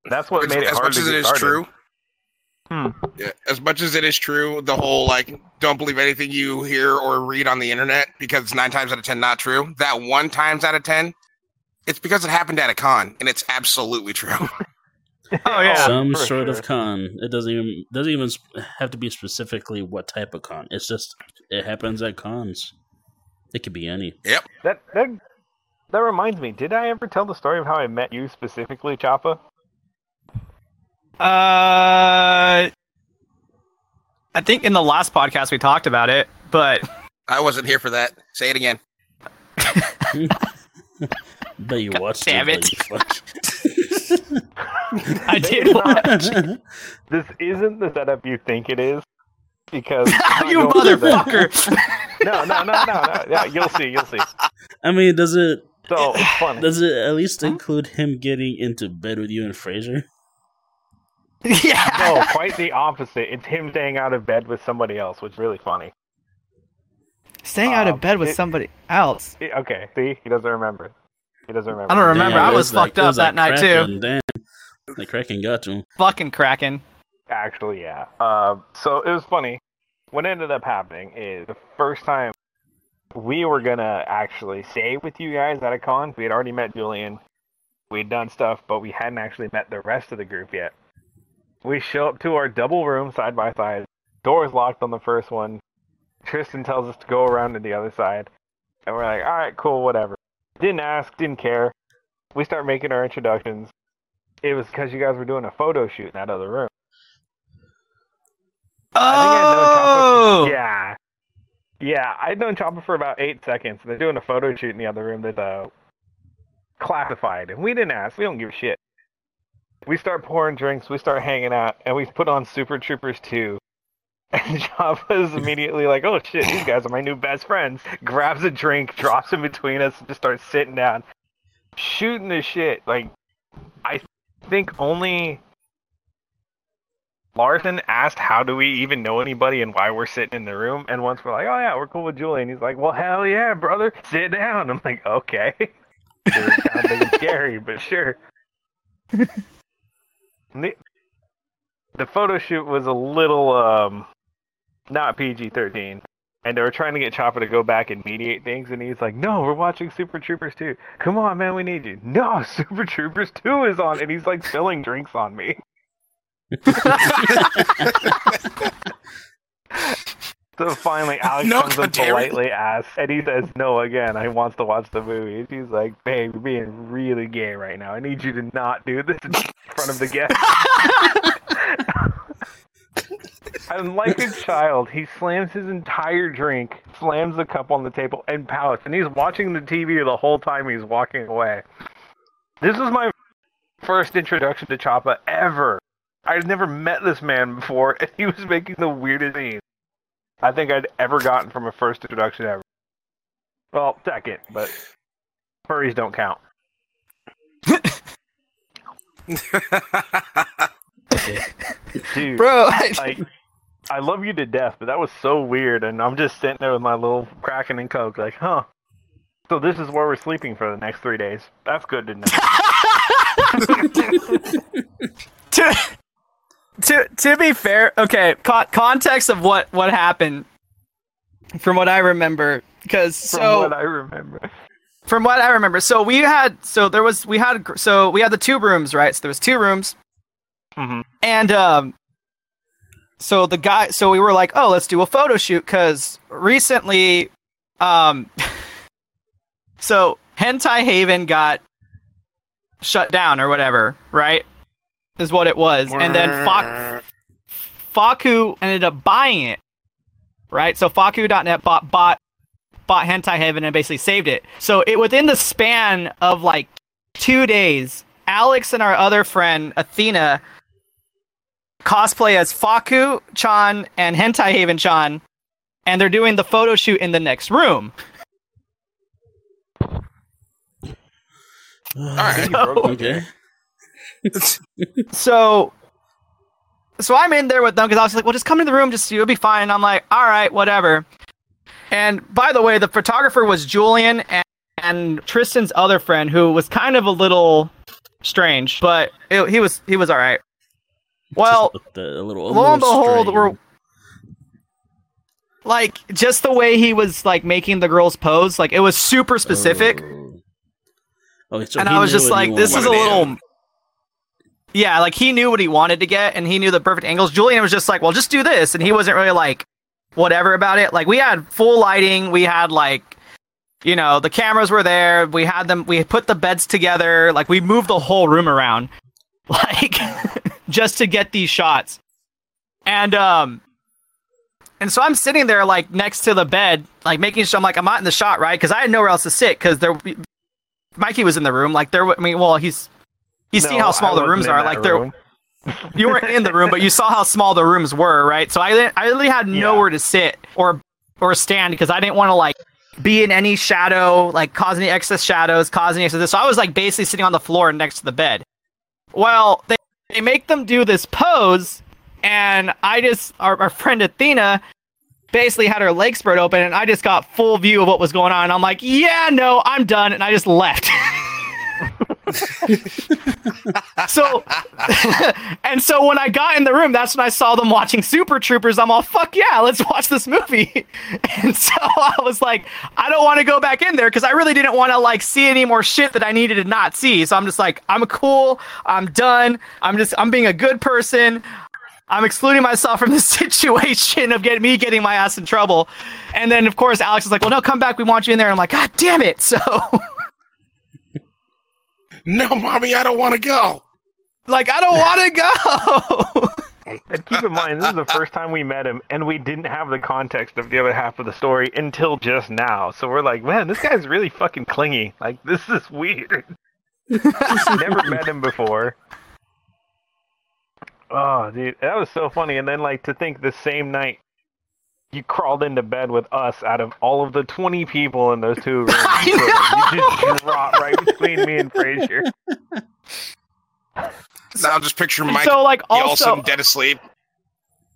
That's what as, made it as hard much to as it get is started. true, Hmm. yeah, as much as it is true, the whole like don't believe anything you hear or read on the internet because it's nine times out of ten not true. That one times out of ten, it's because it happened at a con, and it's absolutely true. Oh, yeah. Some for sort sure. of con. It doesn't even doesn't even have to be specifically what type of con. It's just it happens at cons. It could be any. Yep. That that that reminds me. Did I ever tell the story of how I met you specifically, Choppa? Uh, I think in the last podcast we talked about it, but I wasn't here for that. Say it again. But you watched damn it. it. I did watch. fuck- This isn't the setup you think it is, because you I'm not going through that. motherfucker! No, no, no, no, no. Yeah, you'll see, you'll see. I mean, does it So funny. does it at least include him getting into bed with you and Fraser? yeah. No, quite the opposite. It's him staying out of bed with somebody else, which is really funny. Staying out Um, of bed with it- somebody else. Eh, Okay, see, he doesn't remember. He doesn't remember. I don't remember. Damn, I it was fucked it up was that like night, too. Kraken, Damn, the Kraken got to him. Fucking cracking. Actually, yeah. Uh, so it was funny. What ended up happening is the first time we were gonna actually stay with you guys at a con. We had already met Julian. We had done stuff, but we hadn't actually met the rest of the group yet. We show up to our double room side by side. Doors locked on the first one. Tristan tells us to go around to the other side, and we're like, "All right, cool, whatever." Didn't ask, didn't care. We start making our introductions. It was because you guys were doing a photo shoot in that other room. Oh, Yeah. Yeah, I'd known Choppa for about eight seconds. They're doing a photo shoot in the other room that's uh, classified, and we didn't ask. We don't give a shit. We start pouring drinks, we start hanging out, and we put on Super Troopers 2. And Choppa's immediately like, oh shit, these guys are my new best friends. Grabs a drink, drops in between us, and just starts sitting down. shooting the shit. Like, I think only Larson asked, "How do we even know anybody and why we're sitting in the room?" And once we're like, "Oh yeah, we're cool with Julian," he's like, "Well, hell yeah, brother, sit down." I'm like, "Okay." it was kind of scary, but sure. The, the photo shoot was a little um not PG-13 and they were trying to get Choppa to go back and mediate things, and he's like, "No, we're watching Super Troopers 2. Come on, man, we need you." No, Super Troopers 2 is on, and he's like spilling drinks on me. so finally, Alex No, comes up Terry. politely asks, and he says no again. He wants to watch the movie. And she's like, "Babe, you're being really gay right now. I need you to not do this in front of the guests." And like a child, he slams his entire drink, slams the cup on the table, and pouts. And he's watching the TV the whole time he's walking away. This was my first introduction to Choppa ever. I'd never met this man before, and he was making the weirdest scenes I think I'd ever gotten from a first introduction ever. Well, second, but furries don't count. Dude, Bro, like I love you to death, but that was so weird, and I'm just sitting there with my little Kraken and Coke, like, huh. So this is where we're sleeping for the next three days. That's good to know. to, to be fair, okay, con- context of what what happened from what I remember because From so what I remember. from what I remember, so we had so there was we had so we had the two rooms, right? So there was two rooms hmm and um so the guy so we were like, "Oh, let's do a photo shoot cuz recently um so Hentai Haven got shut down or whatever, right? Is what it was. And then Fox Fakku ended up buying it, right? So Fakku.net bought bought bought Hentai Heaven and basically saved it. So it within the span of like two days, Alex and our other friend Athena cosplay as Fakku Chan and Hentai Haven Chan, and they're doing the photo shoot in the next room. right. okay. So, so I'm in there with them because I was like, "Well, just come in the room, just you'll be fine." And I'm like, "All right, whatever." And by the way, the photographer was Julian and, and Tristan's other friend, who was kind of a little strange, but it, he was he was all right. Well, a little, a lo and behold, strange. we're like just the way he was like making the girls pose, like it was super specific. Oh. Okay, so and I was just like, this is a little. Yeah, like he knew what he wanted to get, and he knew the perfect angles. Julian was just like, well, just do this, and he wasn't really like, whatever about it. Like we had full lighting, we had like, you know, the cameras were there, we had them, we put the beds together, like we moved the whole room around, like just to get these shots, and um. And so I'm sitting there like next to the bed, like making sure I'm like I'm not in the shot, right? Because I had nowhere else to sit because there Mikey was in the room. Like there, I mean, well, he's he's seen No, how small the rooms are. Like room. you weren't in the room, but you saw how small the rooms were, right? So I I really had Yeah. nowhere to sit or or stand because I didn't want to like be in any shadow, like cause any excess shadows, cause any excess. So I was like basically sitting on the floor next to the bed. Well, they they make them do this pose, and I just our, our friend Athena basically had her legs spread open, and I just got full view of what was going on. And I'm like, yeah, no, I'm done, and I just left. so and so when I got in the room, that's when I saw them watching Super Troopers. I'm all, fuck yeah, let's watch this movie. And so I was like, I don't want to go back in there because I really didn't want to like see any more shit that I needed to not see. So I'm just like, I'm cool, I'm done. I'm just I'm being a good person. I'm excluding myself from the situation of getting me getting my ass in trouble. And then of course Alex is like, well no, come back, we want you in there. I'm like, God damn it. So No, mommy, I don't want to go. like I don't want to go. And keep in mind, this is the first time we met him, and we didn't have the context of the other half of the story until just now. So we're like, man, this guy's really fucking clingy. Like, this is weird. Never met him before. Oh, dude, that was so funny. And then, like, to think the same night you crawled into bed with us out of all of the 20 people in those two rooms. You just dropped right between me and Frazier. Now I'll just picture Mike so like also also dead asleep.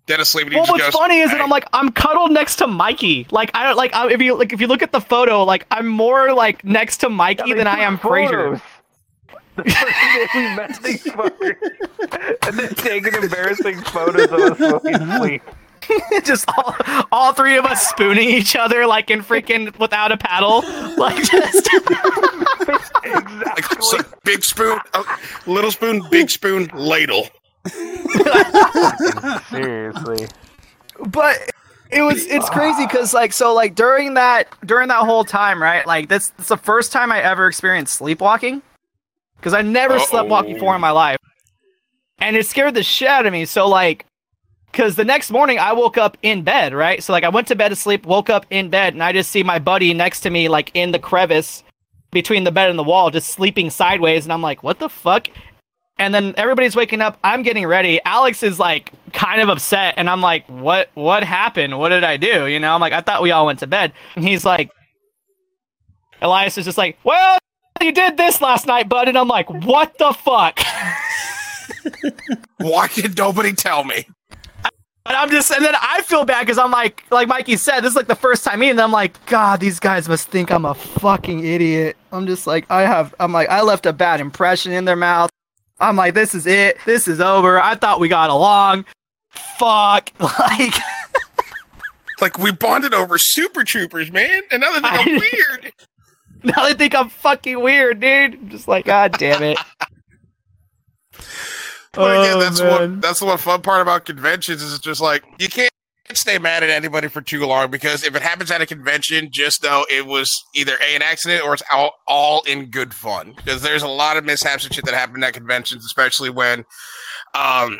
Dead asleep, and he well, just what's goes. funny is that I'm like I'm cuddled next to Mikey. Like I don't like I, if you like if you look at the photo, like I'm more like next to Mikey than I am Frazier. The first day we met these fuckers. and then taking embarrassing photos of us while we sleep. just all, all three of us spooning each other like in freaking without a paddle. Like just Exactly. Like, so, big spoon, uh, little spoon, big spoon, ladle. Seriously. but it was it's crazy because like so like during that during that whole time right like that's, that's the first time i ever experienced sleepwalking because i never slept walked Uh-oh. before in my life and it scared the shit out of me so like because the next morning i woke up in bed right? So like i went to bed to sleep woke up in bed and i just see my buddy next to me like in the crevice between the bed and the wall just sleeping sideways and i'm like what the fuck? And then everybody's waking up i'm getting ready alex is like kind of upset and i'm like what what happened? What did i do? You know i'm like i thought we all went to bed. And he's like elias is just like well you did this last night bud and i'm like what the fuck? Why did nobody tell me? And i'm just and then i feel bad because i'm like like mikey said this is like the first time them i'm like god these guys must think i'm a fucking idiot. I'm just like i have i'm like i left a bad impression in their mouth. I'm like this is it. This is over. I thought we got along. Fuck. Like Like we bonded over Super Troopers, man, and now they think I'm weird. now they think i'm fucking weird dude. I'm just like god damn it But again, Oh, that's what that's the one fun part about conventions is it's just like you can't stay mad at anybody for too long because if it happens at a convention, just know it was either a an accident or it's all, all in good fun. Because there's a lot of mishaps and shit that happen at conventions, especially when um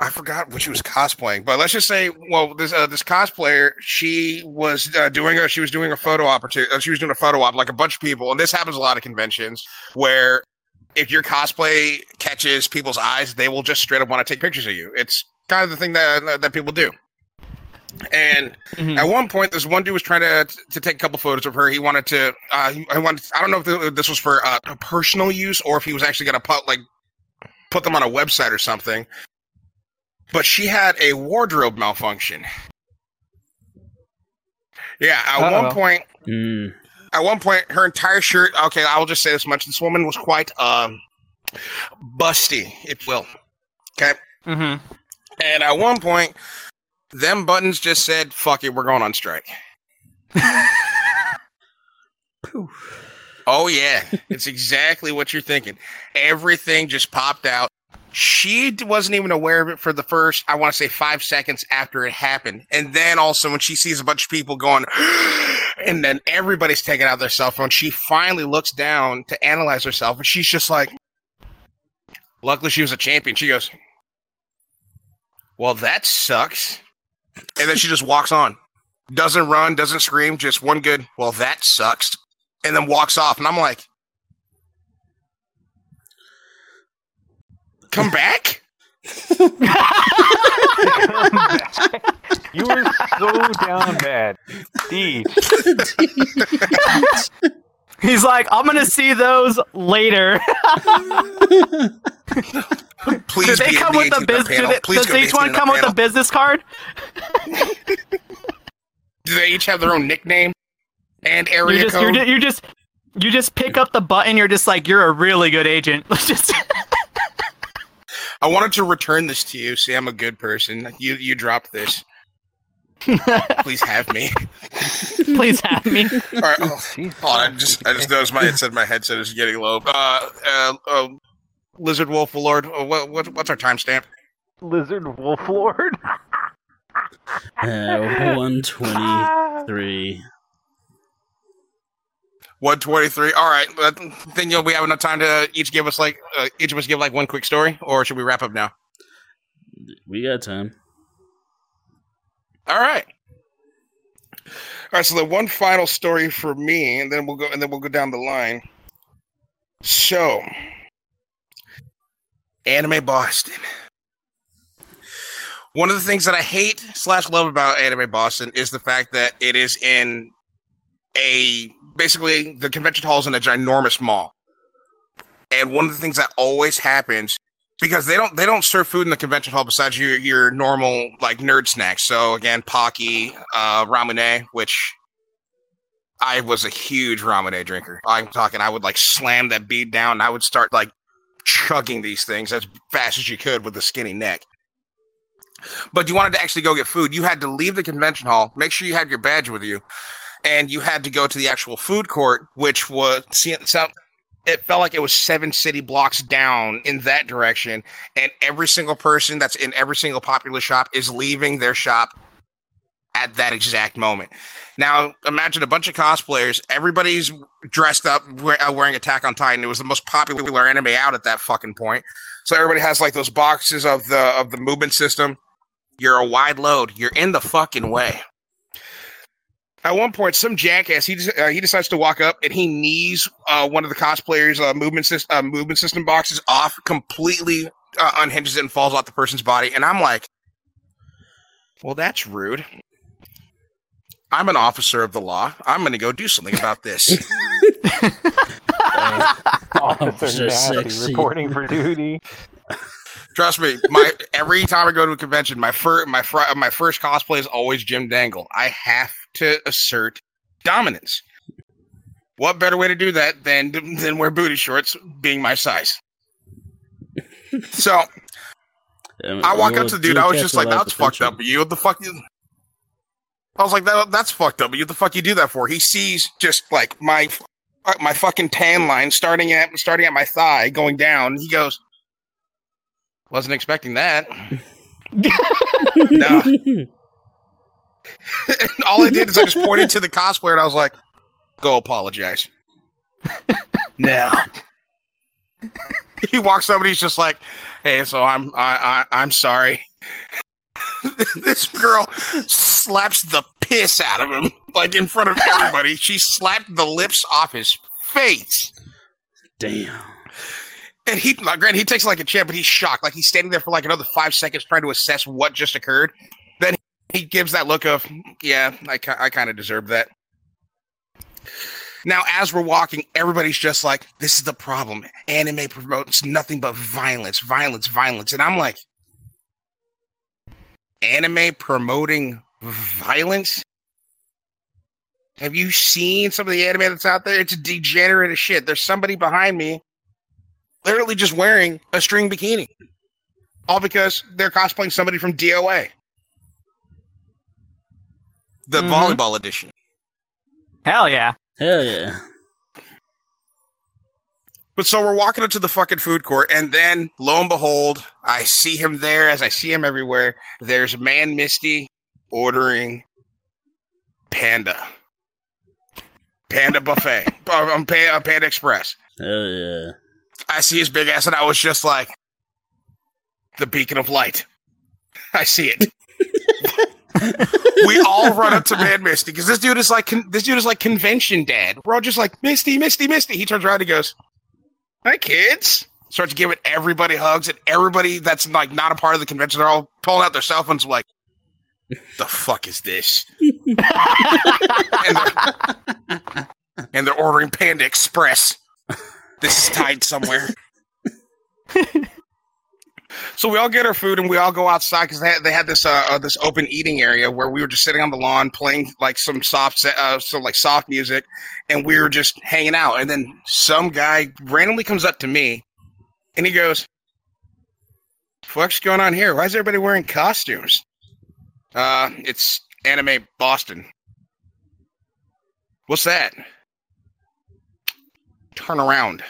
I forgot what she was cosplaying, but let's just say, well, this uh, this cosplayer, she was uh, doing a she was doing a photo opportunity. Uh, she was doing a photo op like a bunch of people, and this happens a lot of conventions where if your cosplay catches people's eyes, they will just straight up want to take pictures of you. It's kind of the thing that that people do. And Mhm. at one point, this one dude was trying to to take a couple photos of her. He wanted to. Uh, he- I wanted. I don't know if this was for uh, personal use or if he was actually going to put like put them on a website or something. But she had a wardrobe malfunction. Yeah, at Uh-oh. one point, Mm. At one point her entire shirt okay i will just say this much. This woman was quite um busty if will. Okay? Mm-hmm. and at one point them buttons just said fuck it we're going on strike. Oh yeah. It's exactly what you're thinking. Everything just popped out. She wasn't even aware of it for the first i want to say five seconds after it happened. And then also when she sees a bunch of people going and then everybody's taking out their cell phone. She finally looks down to analyze herself and she's just like luckily she was a champion. She goes well that sucks. And then she just walks on. Doesn't run doesn't scream just one good well that sucks. And then walks off. And i'm like come back You were so down bad. Deej. he's like i'm gonna see those later please do they come with the a business panel. Please does each one come with a business card do they each have their own nickname and you area just, code you're, ju- you just you just pick up the button you're just like you're a really good agent let's just I wanted to return this to you. See, I'm a good person. You you dropped this. Please have me. please have me All right. Oh, hold on. I just I just noticed my headset. My headset is getting low. Uh, uh, uh Lizard Wolf Lord. uh, What, what what's our timestamp? Lizard Wolf Lord. Uh, 123. 123. All right. I think you'll we have enough time to each give us like uh, each of us give like one quick story, or should we wrap up now? We got time. All right. All right, so the one final story for me, and then we'll go, and then we'll go down the line. So, Anime Boston. One of the things that I hate slash love about Anime Boston is the fact that it is in a basically the convention hall is in a ginormous mall. And one of the things that always happens because they don't they don't serve food in the convention hall besides your your normal like nerd snacks. So again, Pocky, uh, Ramune, which I was a huge Ramune drinker. I'm talking, I would like slam that bead down and I would start like chugging these things as fast as you could with a skinny neck. But you wanted to actually go get food. You had to leave the convention hall, make sure you had your badge with you, and you had to go to the actual food court, which was see so it felt like it was seven city blocks down in that direction, and every single person that's in every single popular shop is leaving their shop at that exact moment. Now, imagine a bunch of cosplayers. Everybody's dressed up, uh, wearing Attack on Titan. It was the most popular anime out at that fucking point. So everybody has like those boxes of the of the movement system. You're a wide load. You're in the fucking way. At one point, some jackass he uh, he decides to walk up and he knees uh, one of the cosplayers' uh, movement system uh, movement system boxes off, completely uh, unhinges it and falls off the person's body. And I'm like, well, that's rude. I'm an officer of the law. I'm going to go do something about this. Officer nasty, reporting for duty. Trust me, my every time I go to a convention, my first my fr- my first cosplay is always Jim Dangle. I have to assert dominance. What better way to do that than than wear booty shorts, being my size? So I walk up to the dude. I was just like, "That's fucked up." You what the fuck? You? I was like, that, "That's fucked up." But you the fuck you do that for? He sees just like my my fucking tan line starting at starting at my thigh, going down. He goes, "Wasn't expecting that." no. All I did is I just pointed to the cosplayer and I was like, "Go apologize." now he walks up and he's just like, "Hey, so I'm I, I I'm sorry." this girl slaps the piss out of him, like in front of everybody. she slapped the lips off his face. Damn. And he, granted, he takes like a champ, but he's shocked. Like he's standing there for like another five seconds trying to assess what just occurred. He gives that look of, yeah, I, I kind of deserve that. Now, as we're walking, everybody's just like, this is the problem. Anime promotes nothing but violence, violence, violence. And I'm like, anime promoting violence? Have you seen some of the anime that's out there? It's degenerate as shit. There's somebody behind me literally just wearing a string bikini. All because they're cosplaying somebody from DOA. The Mhm. volleyball edition. Hell yeah. Hell yeah. But so we're walking into the fucking food court, and then lo and behold, I see him there as I see him everywhere. There's Man Misty ordering Panda. Panda Buffet. um, Pa- uh, Panda Express. Hell yeah. I see his big ass, and I was just like, the beacon of light. I see it. we all run up to Man Misty because this dude is like con- this dude is like convention dad. We're all just like Misty, Misty, Misty. He turns around, and he goes, "Hi, kids." Starts giving everybody hugs, and everybody that's like not a part of the convention, they're all pulling out their cell phones, like, "The fuck is this?" and, they're, and they're ordering Panda Express. This is tied somewhere. So we all get our food and we all go outside because they had, they had this uh, uh, this open eating area where we were just sitting on the lawn playing like some soft uh, some like soft music, and we were just hanging out. And then some guy randomly comes up to me, and he goes, "What's going on here? Why is everybody wearing costumes?" Uh, it's anime Boston. What's that? Turn around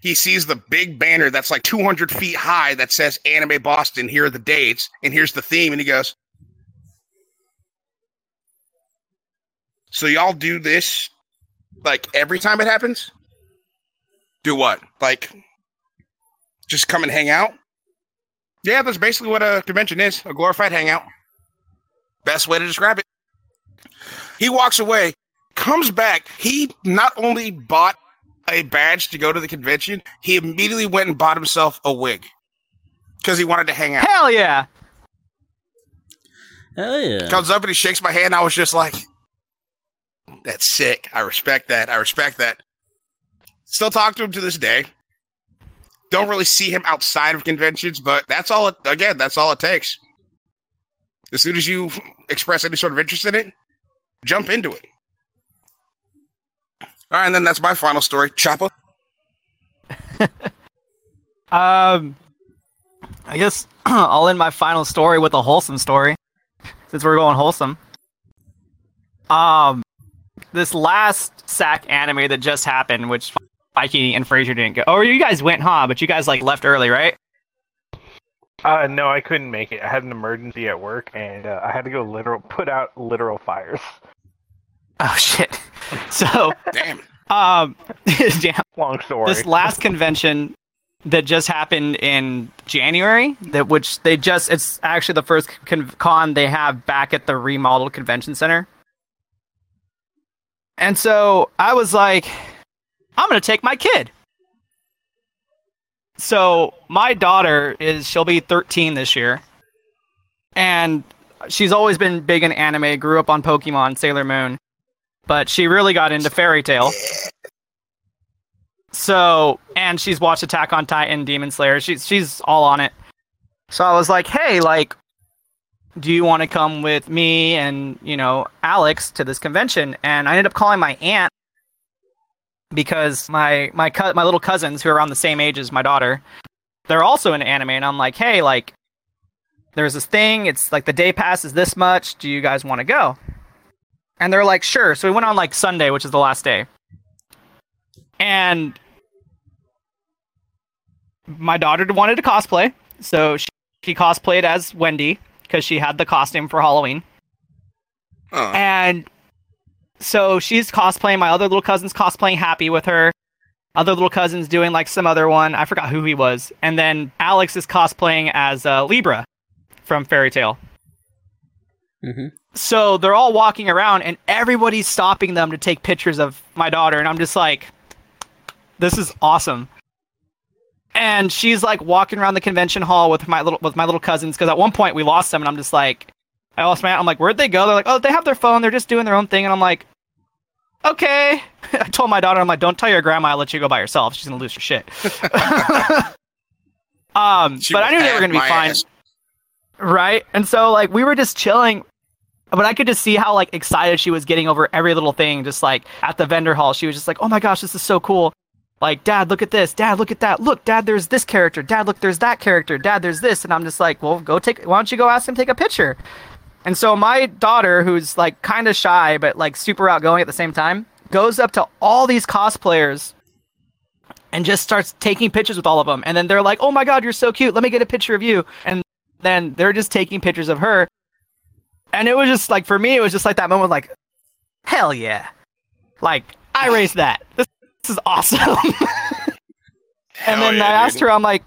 he sees the big banner that's like 200 feet high that says Anime Boston. Here are the dates, and here's the theme. And he goes, So y'all do this like every time it happens? Do what? Like just come and hang out? Yeah, that's basically what a convention is a glorified hangout. Best way to describe it. He walks away, comes back. He not only bought a badge to go to the convention, he immediately went and bought himself a wig because he wanted to hang out. Hell yeah. Hell yeah. Comes up and he shakes my hand. I was just like, "That's sick. I respect that. I respect that." Still talk to him to this day. Don't really see him outside of conventions, but that's all. It, again, that's all it takes. As soon as you express any sort of interest in it, jump into it. All right, and then that's my final story. Choppa. Um, I guess I'll end my final story with a wholesome story, since we're going wholesome. Um, this last SacAnime that just happened, which Mikey and Fraser didn't go. Oh, you guys went, huh? But you guys like left early, right? Uh, no, I couldn't make it. I had an emergency at work, and uh, I had to go literal put out literal fires. Oh shit. So, Damn. um, damn. Long story. this last convention that just happened in January, that which they just it's actually the first con- con they have back at the remodeled convention center. And so I was like, I'm gonna take my kid. So my daughter is she'll be 13 this year, and she's always been big in anime. Grew up on Pokemon, Sailor Moon, but she really got into Fairy Tail. So, and she's watched Attack on Titan, Demon Slayer. She's she's all on it. So I was like, "Hey, like do you want to come with me and, you know, Alex to this convention?" And I ended up calling my aunt because my my co- my little cousins who are around the same age as my daughter, they're also into anime and I'm like, "Hey, like there's this thing, it's like the day pass is this much. Do you guys want to go?" And they're like, "Sure." So we went on like Sunday, which is the last day and my daughter wanted to cosplay, so she, she cosplayed as Wendy because she had the costume for Halloween. Oh, And so she's cosplaying. My other little cousin's cosplaying Happy with her. Other little cousin's doing like some other one. I forgot who he was. And then Alex is cosplaying as uh, Libra from Fairy Tail. hmm So they're all walking around, and everybody's stopping them to take pictures of my daughter, and I'm just like, "This is awesome." And she's like walking around the convention hall with my little with my little cousins because at one point we lost them, and I'm just like, I lost my. I'm like, where'd they go? They're like, oh, they have their phone. They're just doing their own thing, and I'm like, okay. I told my daughter, I'm like, don't tell your grandma. I'll let you go by yourself. She's gonna lose her shit. um, She but I knew they were gonna be fine ass. right? And so like we were just chilling, but I could just see how like excited she was getting over every little thing. Just like at the vendor hall, she was just like, "Oh my gosh, this is so cool!" Like, Dad, look at this. Dad, look at that. Look, Dad, there's this character. Dad, look, there's that character. Dad, there's this. And I'm just like, well, go take. Why don't you go ask him take a picture? And so my daughter, who's like kind of shy but like super outgoing at the same time, goes up to all these cosplayers and just starts taking pictures with all of them. And then they're like, "Oh my god, you're so cute. Let me get a picture of you." And then they're just taking pictures of her. And it was just like for me, it was just like that moment like, hell yeah. Like, I raised that. This, this is awesome. and then yeah, I asked dude. her, I'm like,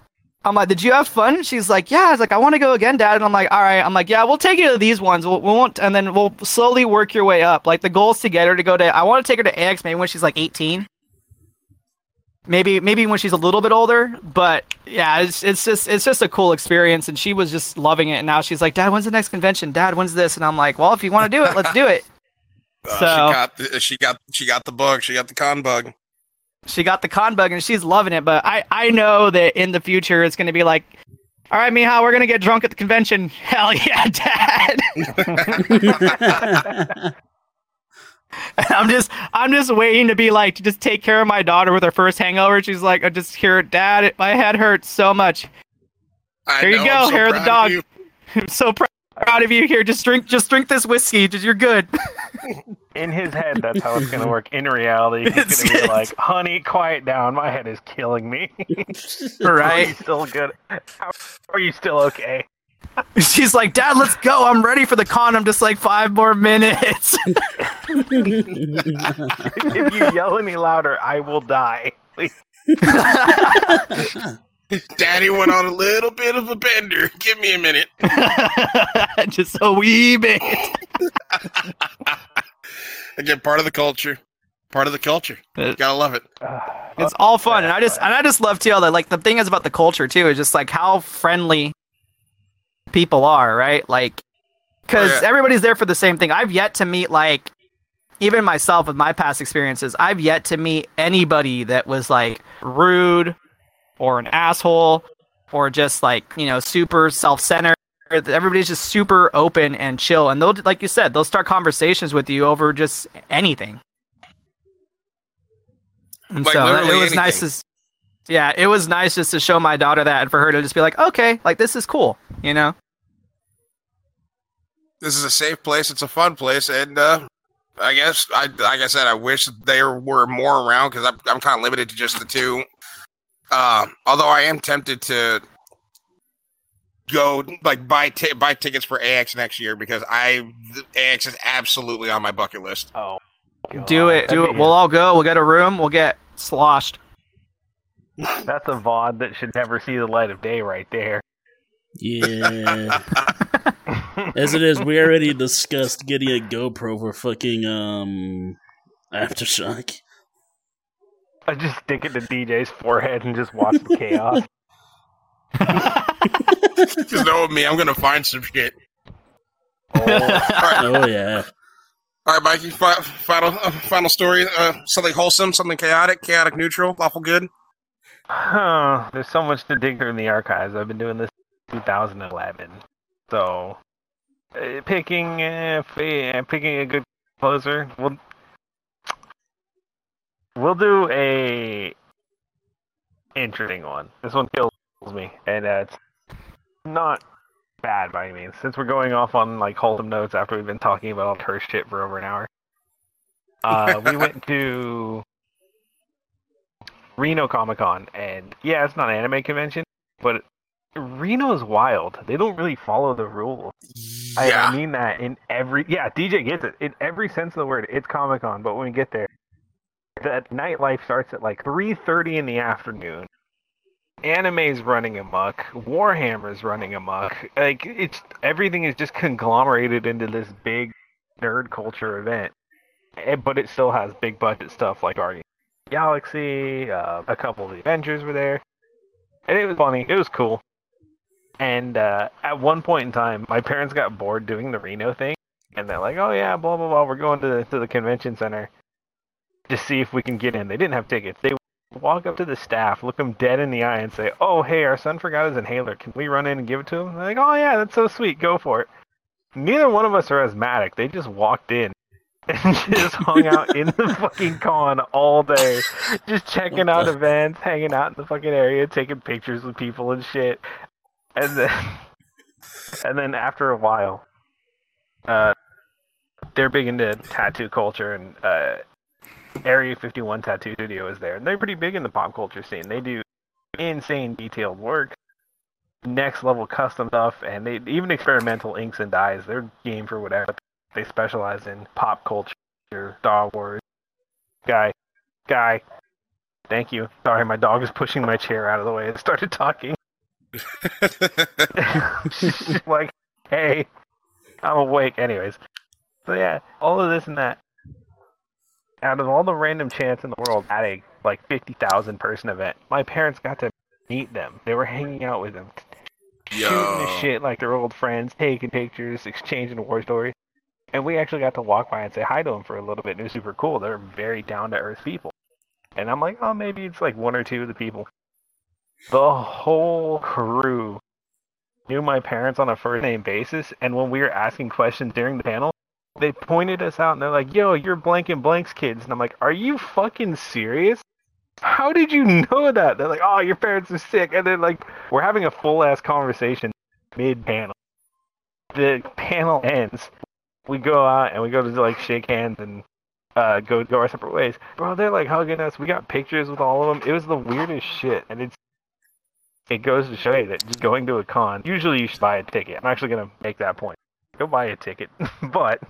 I'm like, did you have fun? She's like, yeah. I was like, I want to go again, Dad. And I'm like, all right. I'm like, yeah, we'll take you to these ones. We'll, we won't, and then we'll slowly work your way up. Like the goal is to get her to go to. I want to take her to AX maybe when she's like 18. Maybe maybe when she's a little bit older, but yeah, it's it's just it's just a cool experience, and she was just loving it. And now she's like, Dad, when's the next convention? Dad, when's this? And I'm like, Well, if you want to do it, let's do it. Uh, So- she got the, she got she got the bug. She got the con bug. she got the con bug and she's loving it. But I, I know that in the future it's going to be like, all right, Mihal, we're going to get drunk at the convention. Hell yeah, dad. I'm just, I'm just waiting to be like, to just take care of my daughter with her first hangover. She's like, I just hear, dad, it, my head hurts so much. I Here you go, I'm so hair of the dog. you. I'm so pr- proud of you here. Just drink, just drink this whiskey. Just, you're good. In his head, that's how it's gonna work. In reality, he's gonna be like, "Honey, quiet down. My head is killing me." right? Are you still good? How are you still okay? She's like, dad, let's go. I'm ready for the con. I'm just like five more minutes. if you yell any louder, I will die. Daddy went on a little bit of a bender. Give me a minute. just a wee bit. Again, part of the culture. Part of the culture. Uh, Gotta love it. It's all fun, and I just and I just love too that like the thing is about the culture too is just like how friendly people are, right? Like because Oh, yeah. everybody's there for the same thing. I've yet to meet like even myself with my past experiences. I've yet to meet anybody that was like rude or an asshole or just like you know super self-centered. Everybody's just super open and chill, and they'll like you said they'll start conversations with you over just anything. And Like, so that- it was nice anything. to. Yeah, it was nice just to show my daughter that and for her to just be like, okay, like this is cool, you know? This is a safe place. It's a fun place, and uh, I guess I like I said, I wish there were more around because I'm I'm kind of limited to just the two. Uh, although I am tempted to go like buy ti- buy tickets for AX next year because I AX is absolutely on my bucket list. Oh. Do it, do it. We'll all go. We'll get a room. We'll get sloshed. That's a VOD that should never see the light of day right there. Yeah. As it is, we already discussed getting a GoPro for fucking um aftershock. I just stick it to DJ's forehead and just watch the chaos. Because know me, I'm gonna find some shit. Oh, All right, Oh yeah. all right, Mikey. Fi- final uh, final story. Uh, something wholesome, something chaotic, chaotic neutral, lawful good. Huh, there's so much to dig through in the archives. I've been doing this 2011, so uh, picking uh, uh, picking a good closer. We'll we'll do a interesting one. This one kills me, and uh, it's not bad by any means. Since we're going off on like wholesome notes after we've been talking about all her shit for over an hour. Uh, we went to Reno Comic Con, and yeah, it's not an anime convention, but Reno's wild. They don't really follow the rules. I, Yeah, I mean that in every yeah, DJ gets it in every sense of the word. It's Comic Con, but when we get there, the nightlife starts at like three thirty in the afternoon. Anime's running amok. Warhammer's running amok. Like it's everything is just conglomerated into this big nerd culture event. Eh, But it still has big budget stuff like Guardians Galaxy. Uh, a couple of the Avengers were there, and it was funny. It was cool. And uh, at one point in time, my parents got bored doing the Reno thing, and they're like, "Oh yeah, blah blah blah. We're going to the, to the convention center to see if we can get in." They didn't have tickets. They walk up to the staff, look them dead in the eye, and say, "Oh hey, our son forgot his inhaler. Can we run in and give it to him?" They're like, "Oh yeah, that's so sweet. Go for it." Neither one of us are asthmatic. They just walked in and just hung out in the fucking con all day, just checking out events, hanging out in the fucking area, taking pictures with people and shit. And then, and then after a while, uh, they're big into tattoo culture, and uh, Area 51 Tattoo Studio is there, and they're pretty big in the pop culture scene. They do insane detailed work, next level custom stuff, and they even experimental inks and dyes. They're game for whatever. They specialize in pop culture, Star Wars. Guy, guy. Thank you. Sorry, my dog is pushing my chair out of the way and started talking. like, hey, I'm awake. Anyways, so yeah, all of this and that. Out of all the random chants in the world at a like fifty thousand person event, my parents got to meet them. They were hanging out with them, shooting the shit like they're old friends, taking pictures, exchanging war stories. And we actually got to walk by and say hi to them for a little bit. And it was super cool. They're very down to earth people. And I'm like, oh, maybe it's like one or two of the people. The whole crew knew my parents on a first name basis. And when we were asking questions during the panel, they pointed us out and they're like, yo, you're blank and blanks kids. And I'm like, are you fucking serious? How did you know that? They're like, oh, your parents are sick. And then, like, we're having a full ass conversation mid panel. The panel ends. We go out and we go to like shake hands and uh, go go our separate ways. Bro, they're like hugging us. We got pictures with all of them. It was the weirdest shit, and it's it goes to show you that just going to a con, usually you should buy a ticket. I'm actually gonna make that point. Go buy a ticket, but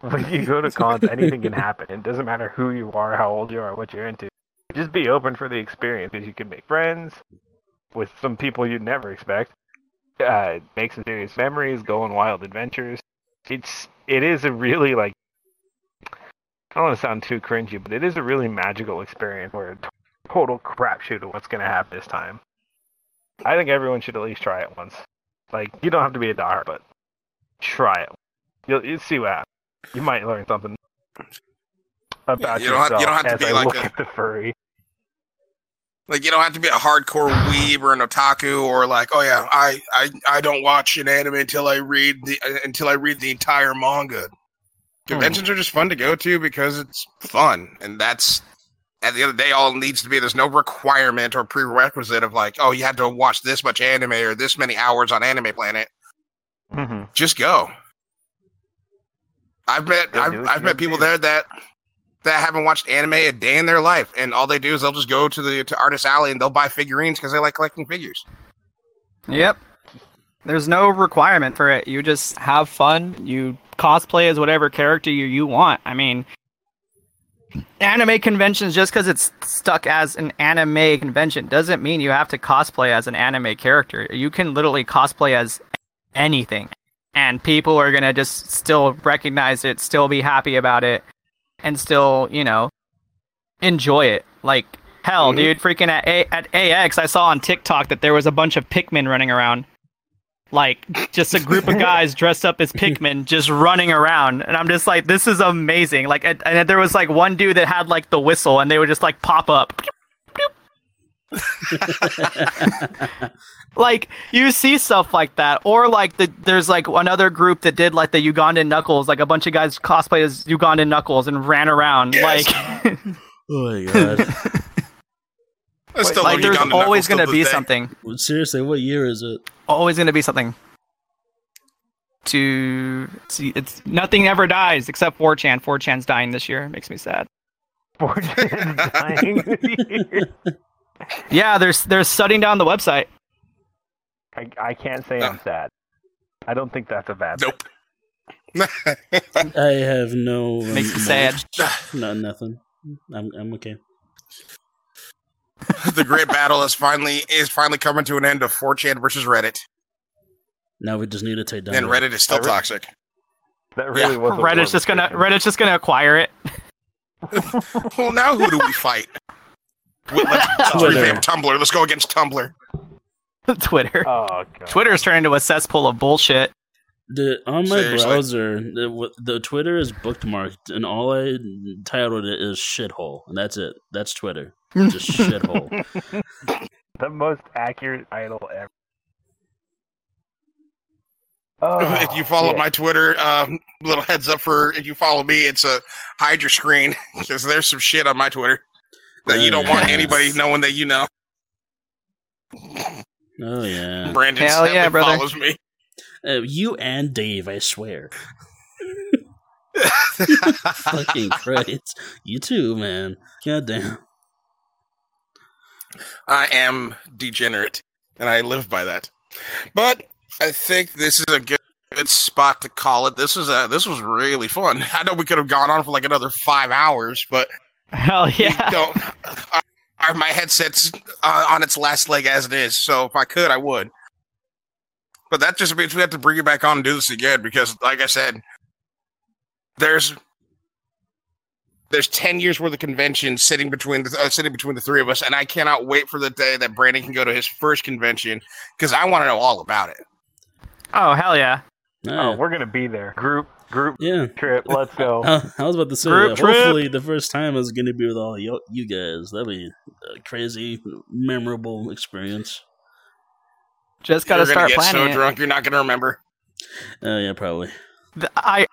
when you go to cons, anything can happen. It doesn't matter who you are, how old you are, what you're into. Just be open for the experience because you can make friends with some people you'd never expect. Uh, make some serious memories, go on wild adventures. It's it is a really like I don't want to sound too cringy, but it is a really magical experience where total crapshoot of what's going to happen this time. I think everyone should at least try it once. Like you don't have to be a diehard, but try it. You'll, you'll see what happens. You might learn something about you don't have- yourself you don't have to be I like look a- at the furry. Like you don't have to be a hardcore weeb or an otaku or like, oh yeah, I I, I don't watch an anime until I read the uh, until I read the entire manga. Conventions are just fun to go to because it's fun, and that's at the end of the day all it needs to be. There's no requirement or prerequisite of like, oh, you had to watch this much anime or this many hours on Anime Planet. Mm-hmm. Just go. I've met I've, I've met people there that that haven't watched anime a day in their life, and all they do is they'll just go to the to Artist Alley and they'll buy figurines because they like collecting figures. Yep. There's no requirement for it. You just have fun. You cosplay as whatever character you, you want. I mean, anime conventions, just because it's stuck as an anime convention, doesn't mean you have to cosplay as an anime character. You can literally cosplay as anything. And people are going to just still recognize it, still be happy about it, and still, you know, enjoy it. Like, hell, Mhm. dude, freaking at, a- at AX, I saw on TikTok that there was a bunch of Pikmin running around. Like, just a group of guys dressed up as Pikmin just running around. And I'm just like, this is amazing. Like, and, and there was like one dude that had like the whistle and they would just like pop up. like you see stuff like that or like the there's like another group that did like the ugandan knuckles like a bunch of guys cosplay as ugandan knuckles and ran around Yes. like oh my god! I still like there's Uganda always gonna be day. something Seriously, what year is it? always gonna be something to see it's nothing ever dies except 4chan 4chan's dying this year makes me sad 4chan's dying yeah they're they're shutting down the website I, I can't say No. I'm sad. I don't think that's a bad thing. Nope. I have no. makes me sad No, nothing. I'm I'm okay. the great battle is finally is finally coming to an end of 4chan versus Reddit, Now we just need to take down. and Reddit is still I re- toxic. That really Yeah. was. reddit's just gonna warm reddit's just gonna acquire it Well, now who do we fight? Well, let's, let's Twitter. revamp Tumblr. Let's go against Tumblr. twitter Oh god. twitter's turned into a cesspool of bullshit The on my Seriously. browser, the, the Twitter is bookmarked, and all I titled it is shithole, and that's it. That's Twitter, just shithole. the most accurate title ever. Oh, if you follow shit. my Twitter, um, little heads up for if you follow me, it's a hide your screen because there's some shit on my Twitter that you don't want anybody knowing that you know. Oh yeah, Brandon Hell sadly yeah, brother. follows me. Uh, you and Dave, I swear. Fucking Christ, you too, man. God damn. I am degenerate, and I live by that. But I think this is a good, good spot to call it. This was a this was really fun. I know we could have gone on for like another five hours, but hell yeah don't. Uh, uh, my headset's uh, on its last leg as it is, so if I could, I would. But that just means we have to bring it back on and do this again because, like I said, there's there's ten years worth of convention sitting between the uh, sitting between the three of us, and I cannot wait for the day that Brandon can go to his first convention because I want to know all about it. oh hell yeah Oh, we're gonna be there. Group group yeah. trip. Let's go. Uh, I was about to say, Group uh, hopefully the first time is going to be with all you, you guys. That'd be a crazy, memorable experience. Just gotta You're start get planning so it. drunk you're not gonna remember. Oh yeah, probably. The- I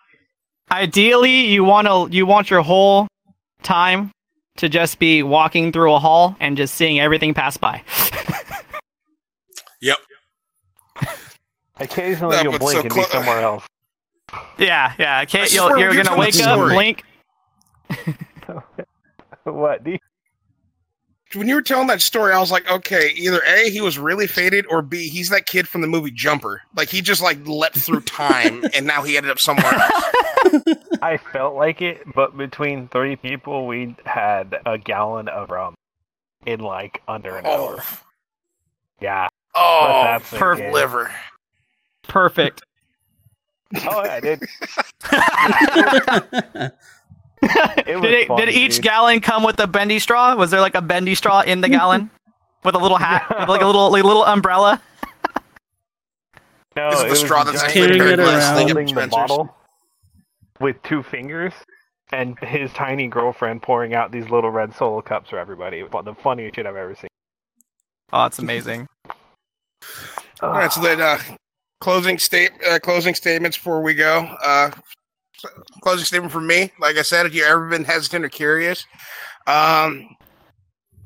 ideally you want to you want your whole time to just be walking through a hall and just seeing everything pass by. Yep. Occasionally No, you'll blink so and clo- be somewhere else. yeah, yeah. Okay, I you'll, you're, you're gonna wake up, story- blink. what? Do you, When you were telling that story, I was like, okay, either A, he was really faded, or B, he's that kid from the movie Jumper. Like he just like leapt through time and now he ended up somewhere else. I felt like it, but between three people, we had a gallon of rum in like under an hour. Oh, Yeah. oh that's perfect liver. Perfect. Oh, yeah, dude. It was did it, fun, did each dude. gallon come with a bendy straw? Was there like a bendy straw in the gallon with a little hat, No. with like a little like little umbrella? No, Is it it the was straw that's giant carrying guy it around? the bottle with two fingers, and his tiny girlfriend pouring out these little red solo cups for everybody. It was The funniest shit I've ever seen. Oh, it's amazing. All right, so then uh, closing state uh, closing statements before we go. Uh, closing statement from me. Like I said, if you've ever been hesitant or curious, um,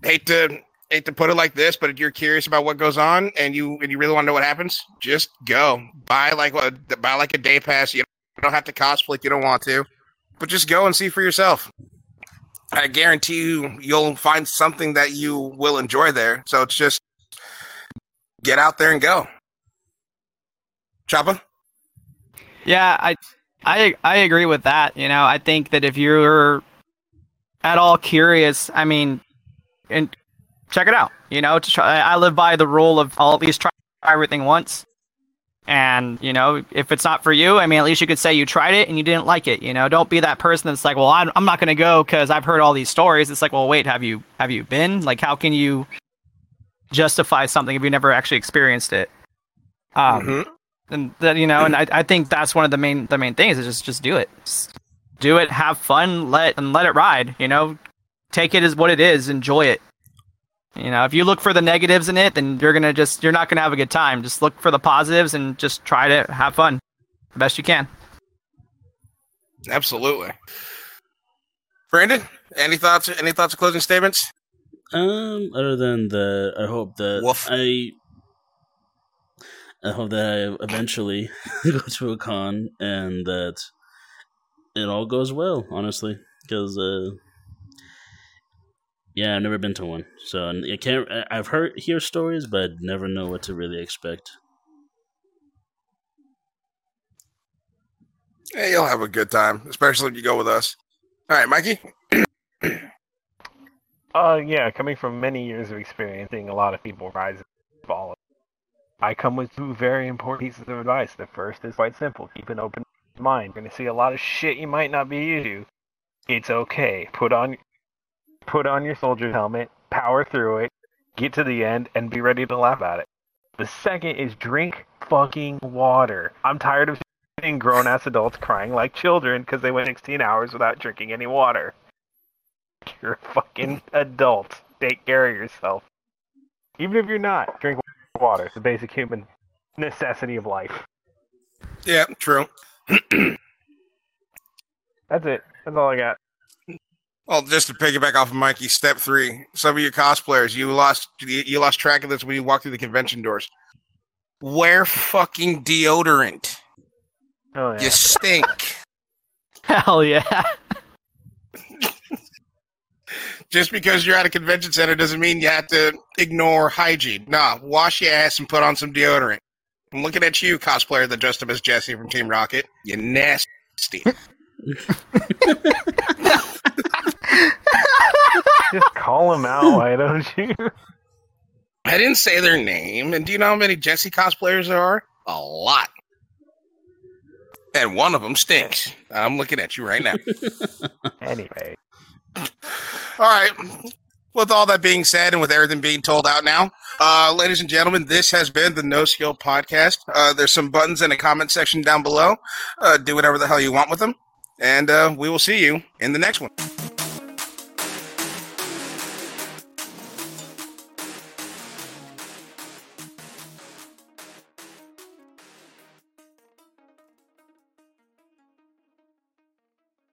hate to hate to put it like this, but if you're curious about what goes on and you and you really want to know what happens, just go buy like a buy like a day pass. You don't have to cosplay if you don't want to, but just go and see for yourself. I guarantee you, you'll find something that you will enjoy there. So it's just get out there and go. Choppa? Yeah, I, I, I agree with that. You know, I think that if you're at all curious, I mean, and check it out. You know, try, I live by the rule of I'll at least try everything once. And you know, if it's not for you, I mean, at least you could say you tried it and you didn't like it. You know, don't be that person that's like, well, I'm, I'm not going to go because I've heard all these stories. It's like, well, wait, have you have you been? Like, how can you justify something if you never actually experienced it? Um, Mhm. And that you know and I, I think that's one of the main the main things is just just do it Just do it have fun let and let it ride you know take it as what it is enjoy it you know if you look for the negatives in it then you're gonna just you're not gonna have a good time just look for the positives and just try to have fun the best you can Absolutely. Brandon, any thoughts? Any thoughts or closing statements? Um, other than that, I hope that Woof. I, I hope that I eventually go to a con and that it all goes well. Honestly, because uh, yeah, I've never been to one, so I can't. I- I've heard hear stories, but never know what to really expect. Yeah, you'll have a good time, especially if you go with us. All right, Mikey. Uh, yeah, coming from many years of experiencing a lot of people rise and fall, I come with two very important pieces of advice. The first is quite simple: keep an open mind. You're gonna see a lot of shit you might not be used to. It's okay. Put on, put on your soldier's helmet, power through it, get to the end, and be ready to laugh at it. The second is drink fucking water. I'm tired of seeing grown ass adults crying like children because they went 16 hours without drinking any water. You're a fucking adult. Take care of yourself. Even if you're not, drink water. It's a basic human necessity of life. Yeah, true. That's it. That's all I got. Well, just to piggyback off of Mikey, step three. Some of you cosplayers, you lost you you lost track of this when you walked through the convention doors. Wear fucking deodorant. Oh yeah. You stink. hell yeah Just because you're at a convention center doesn't mean you have to ignore hygiene. Nah, wash your ass and put on some deodorant. I'm looking at you, cosplayer that dressed up as Jessie from Team Rocket. You nasty. Just call him out, why don't you? I didn't say their name. And do you know how many Jessie cosplayers there are? A lot. And one of them stinks. I'm looking at you right now. anyway. All right. With all that being said, and with everything being told out now, uh, ladies and gentlemen, this has been the No Skill Podcast. Uh, there's some buttons in the comment section down below. Uh, do whatever the hell you want with them, and uh, we will see you in the next one.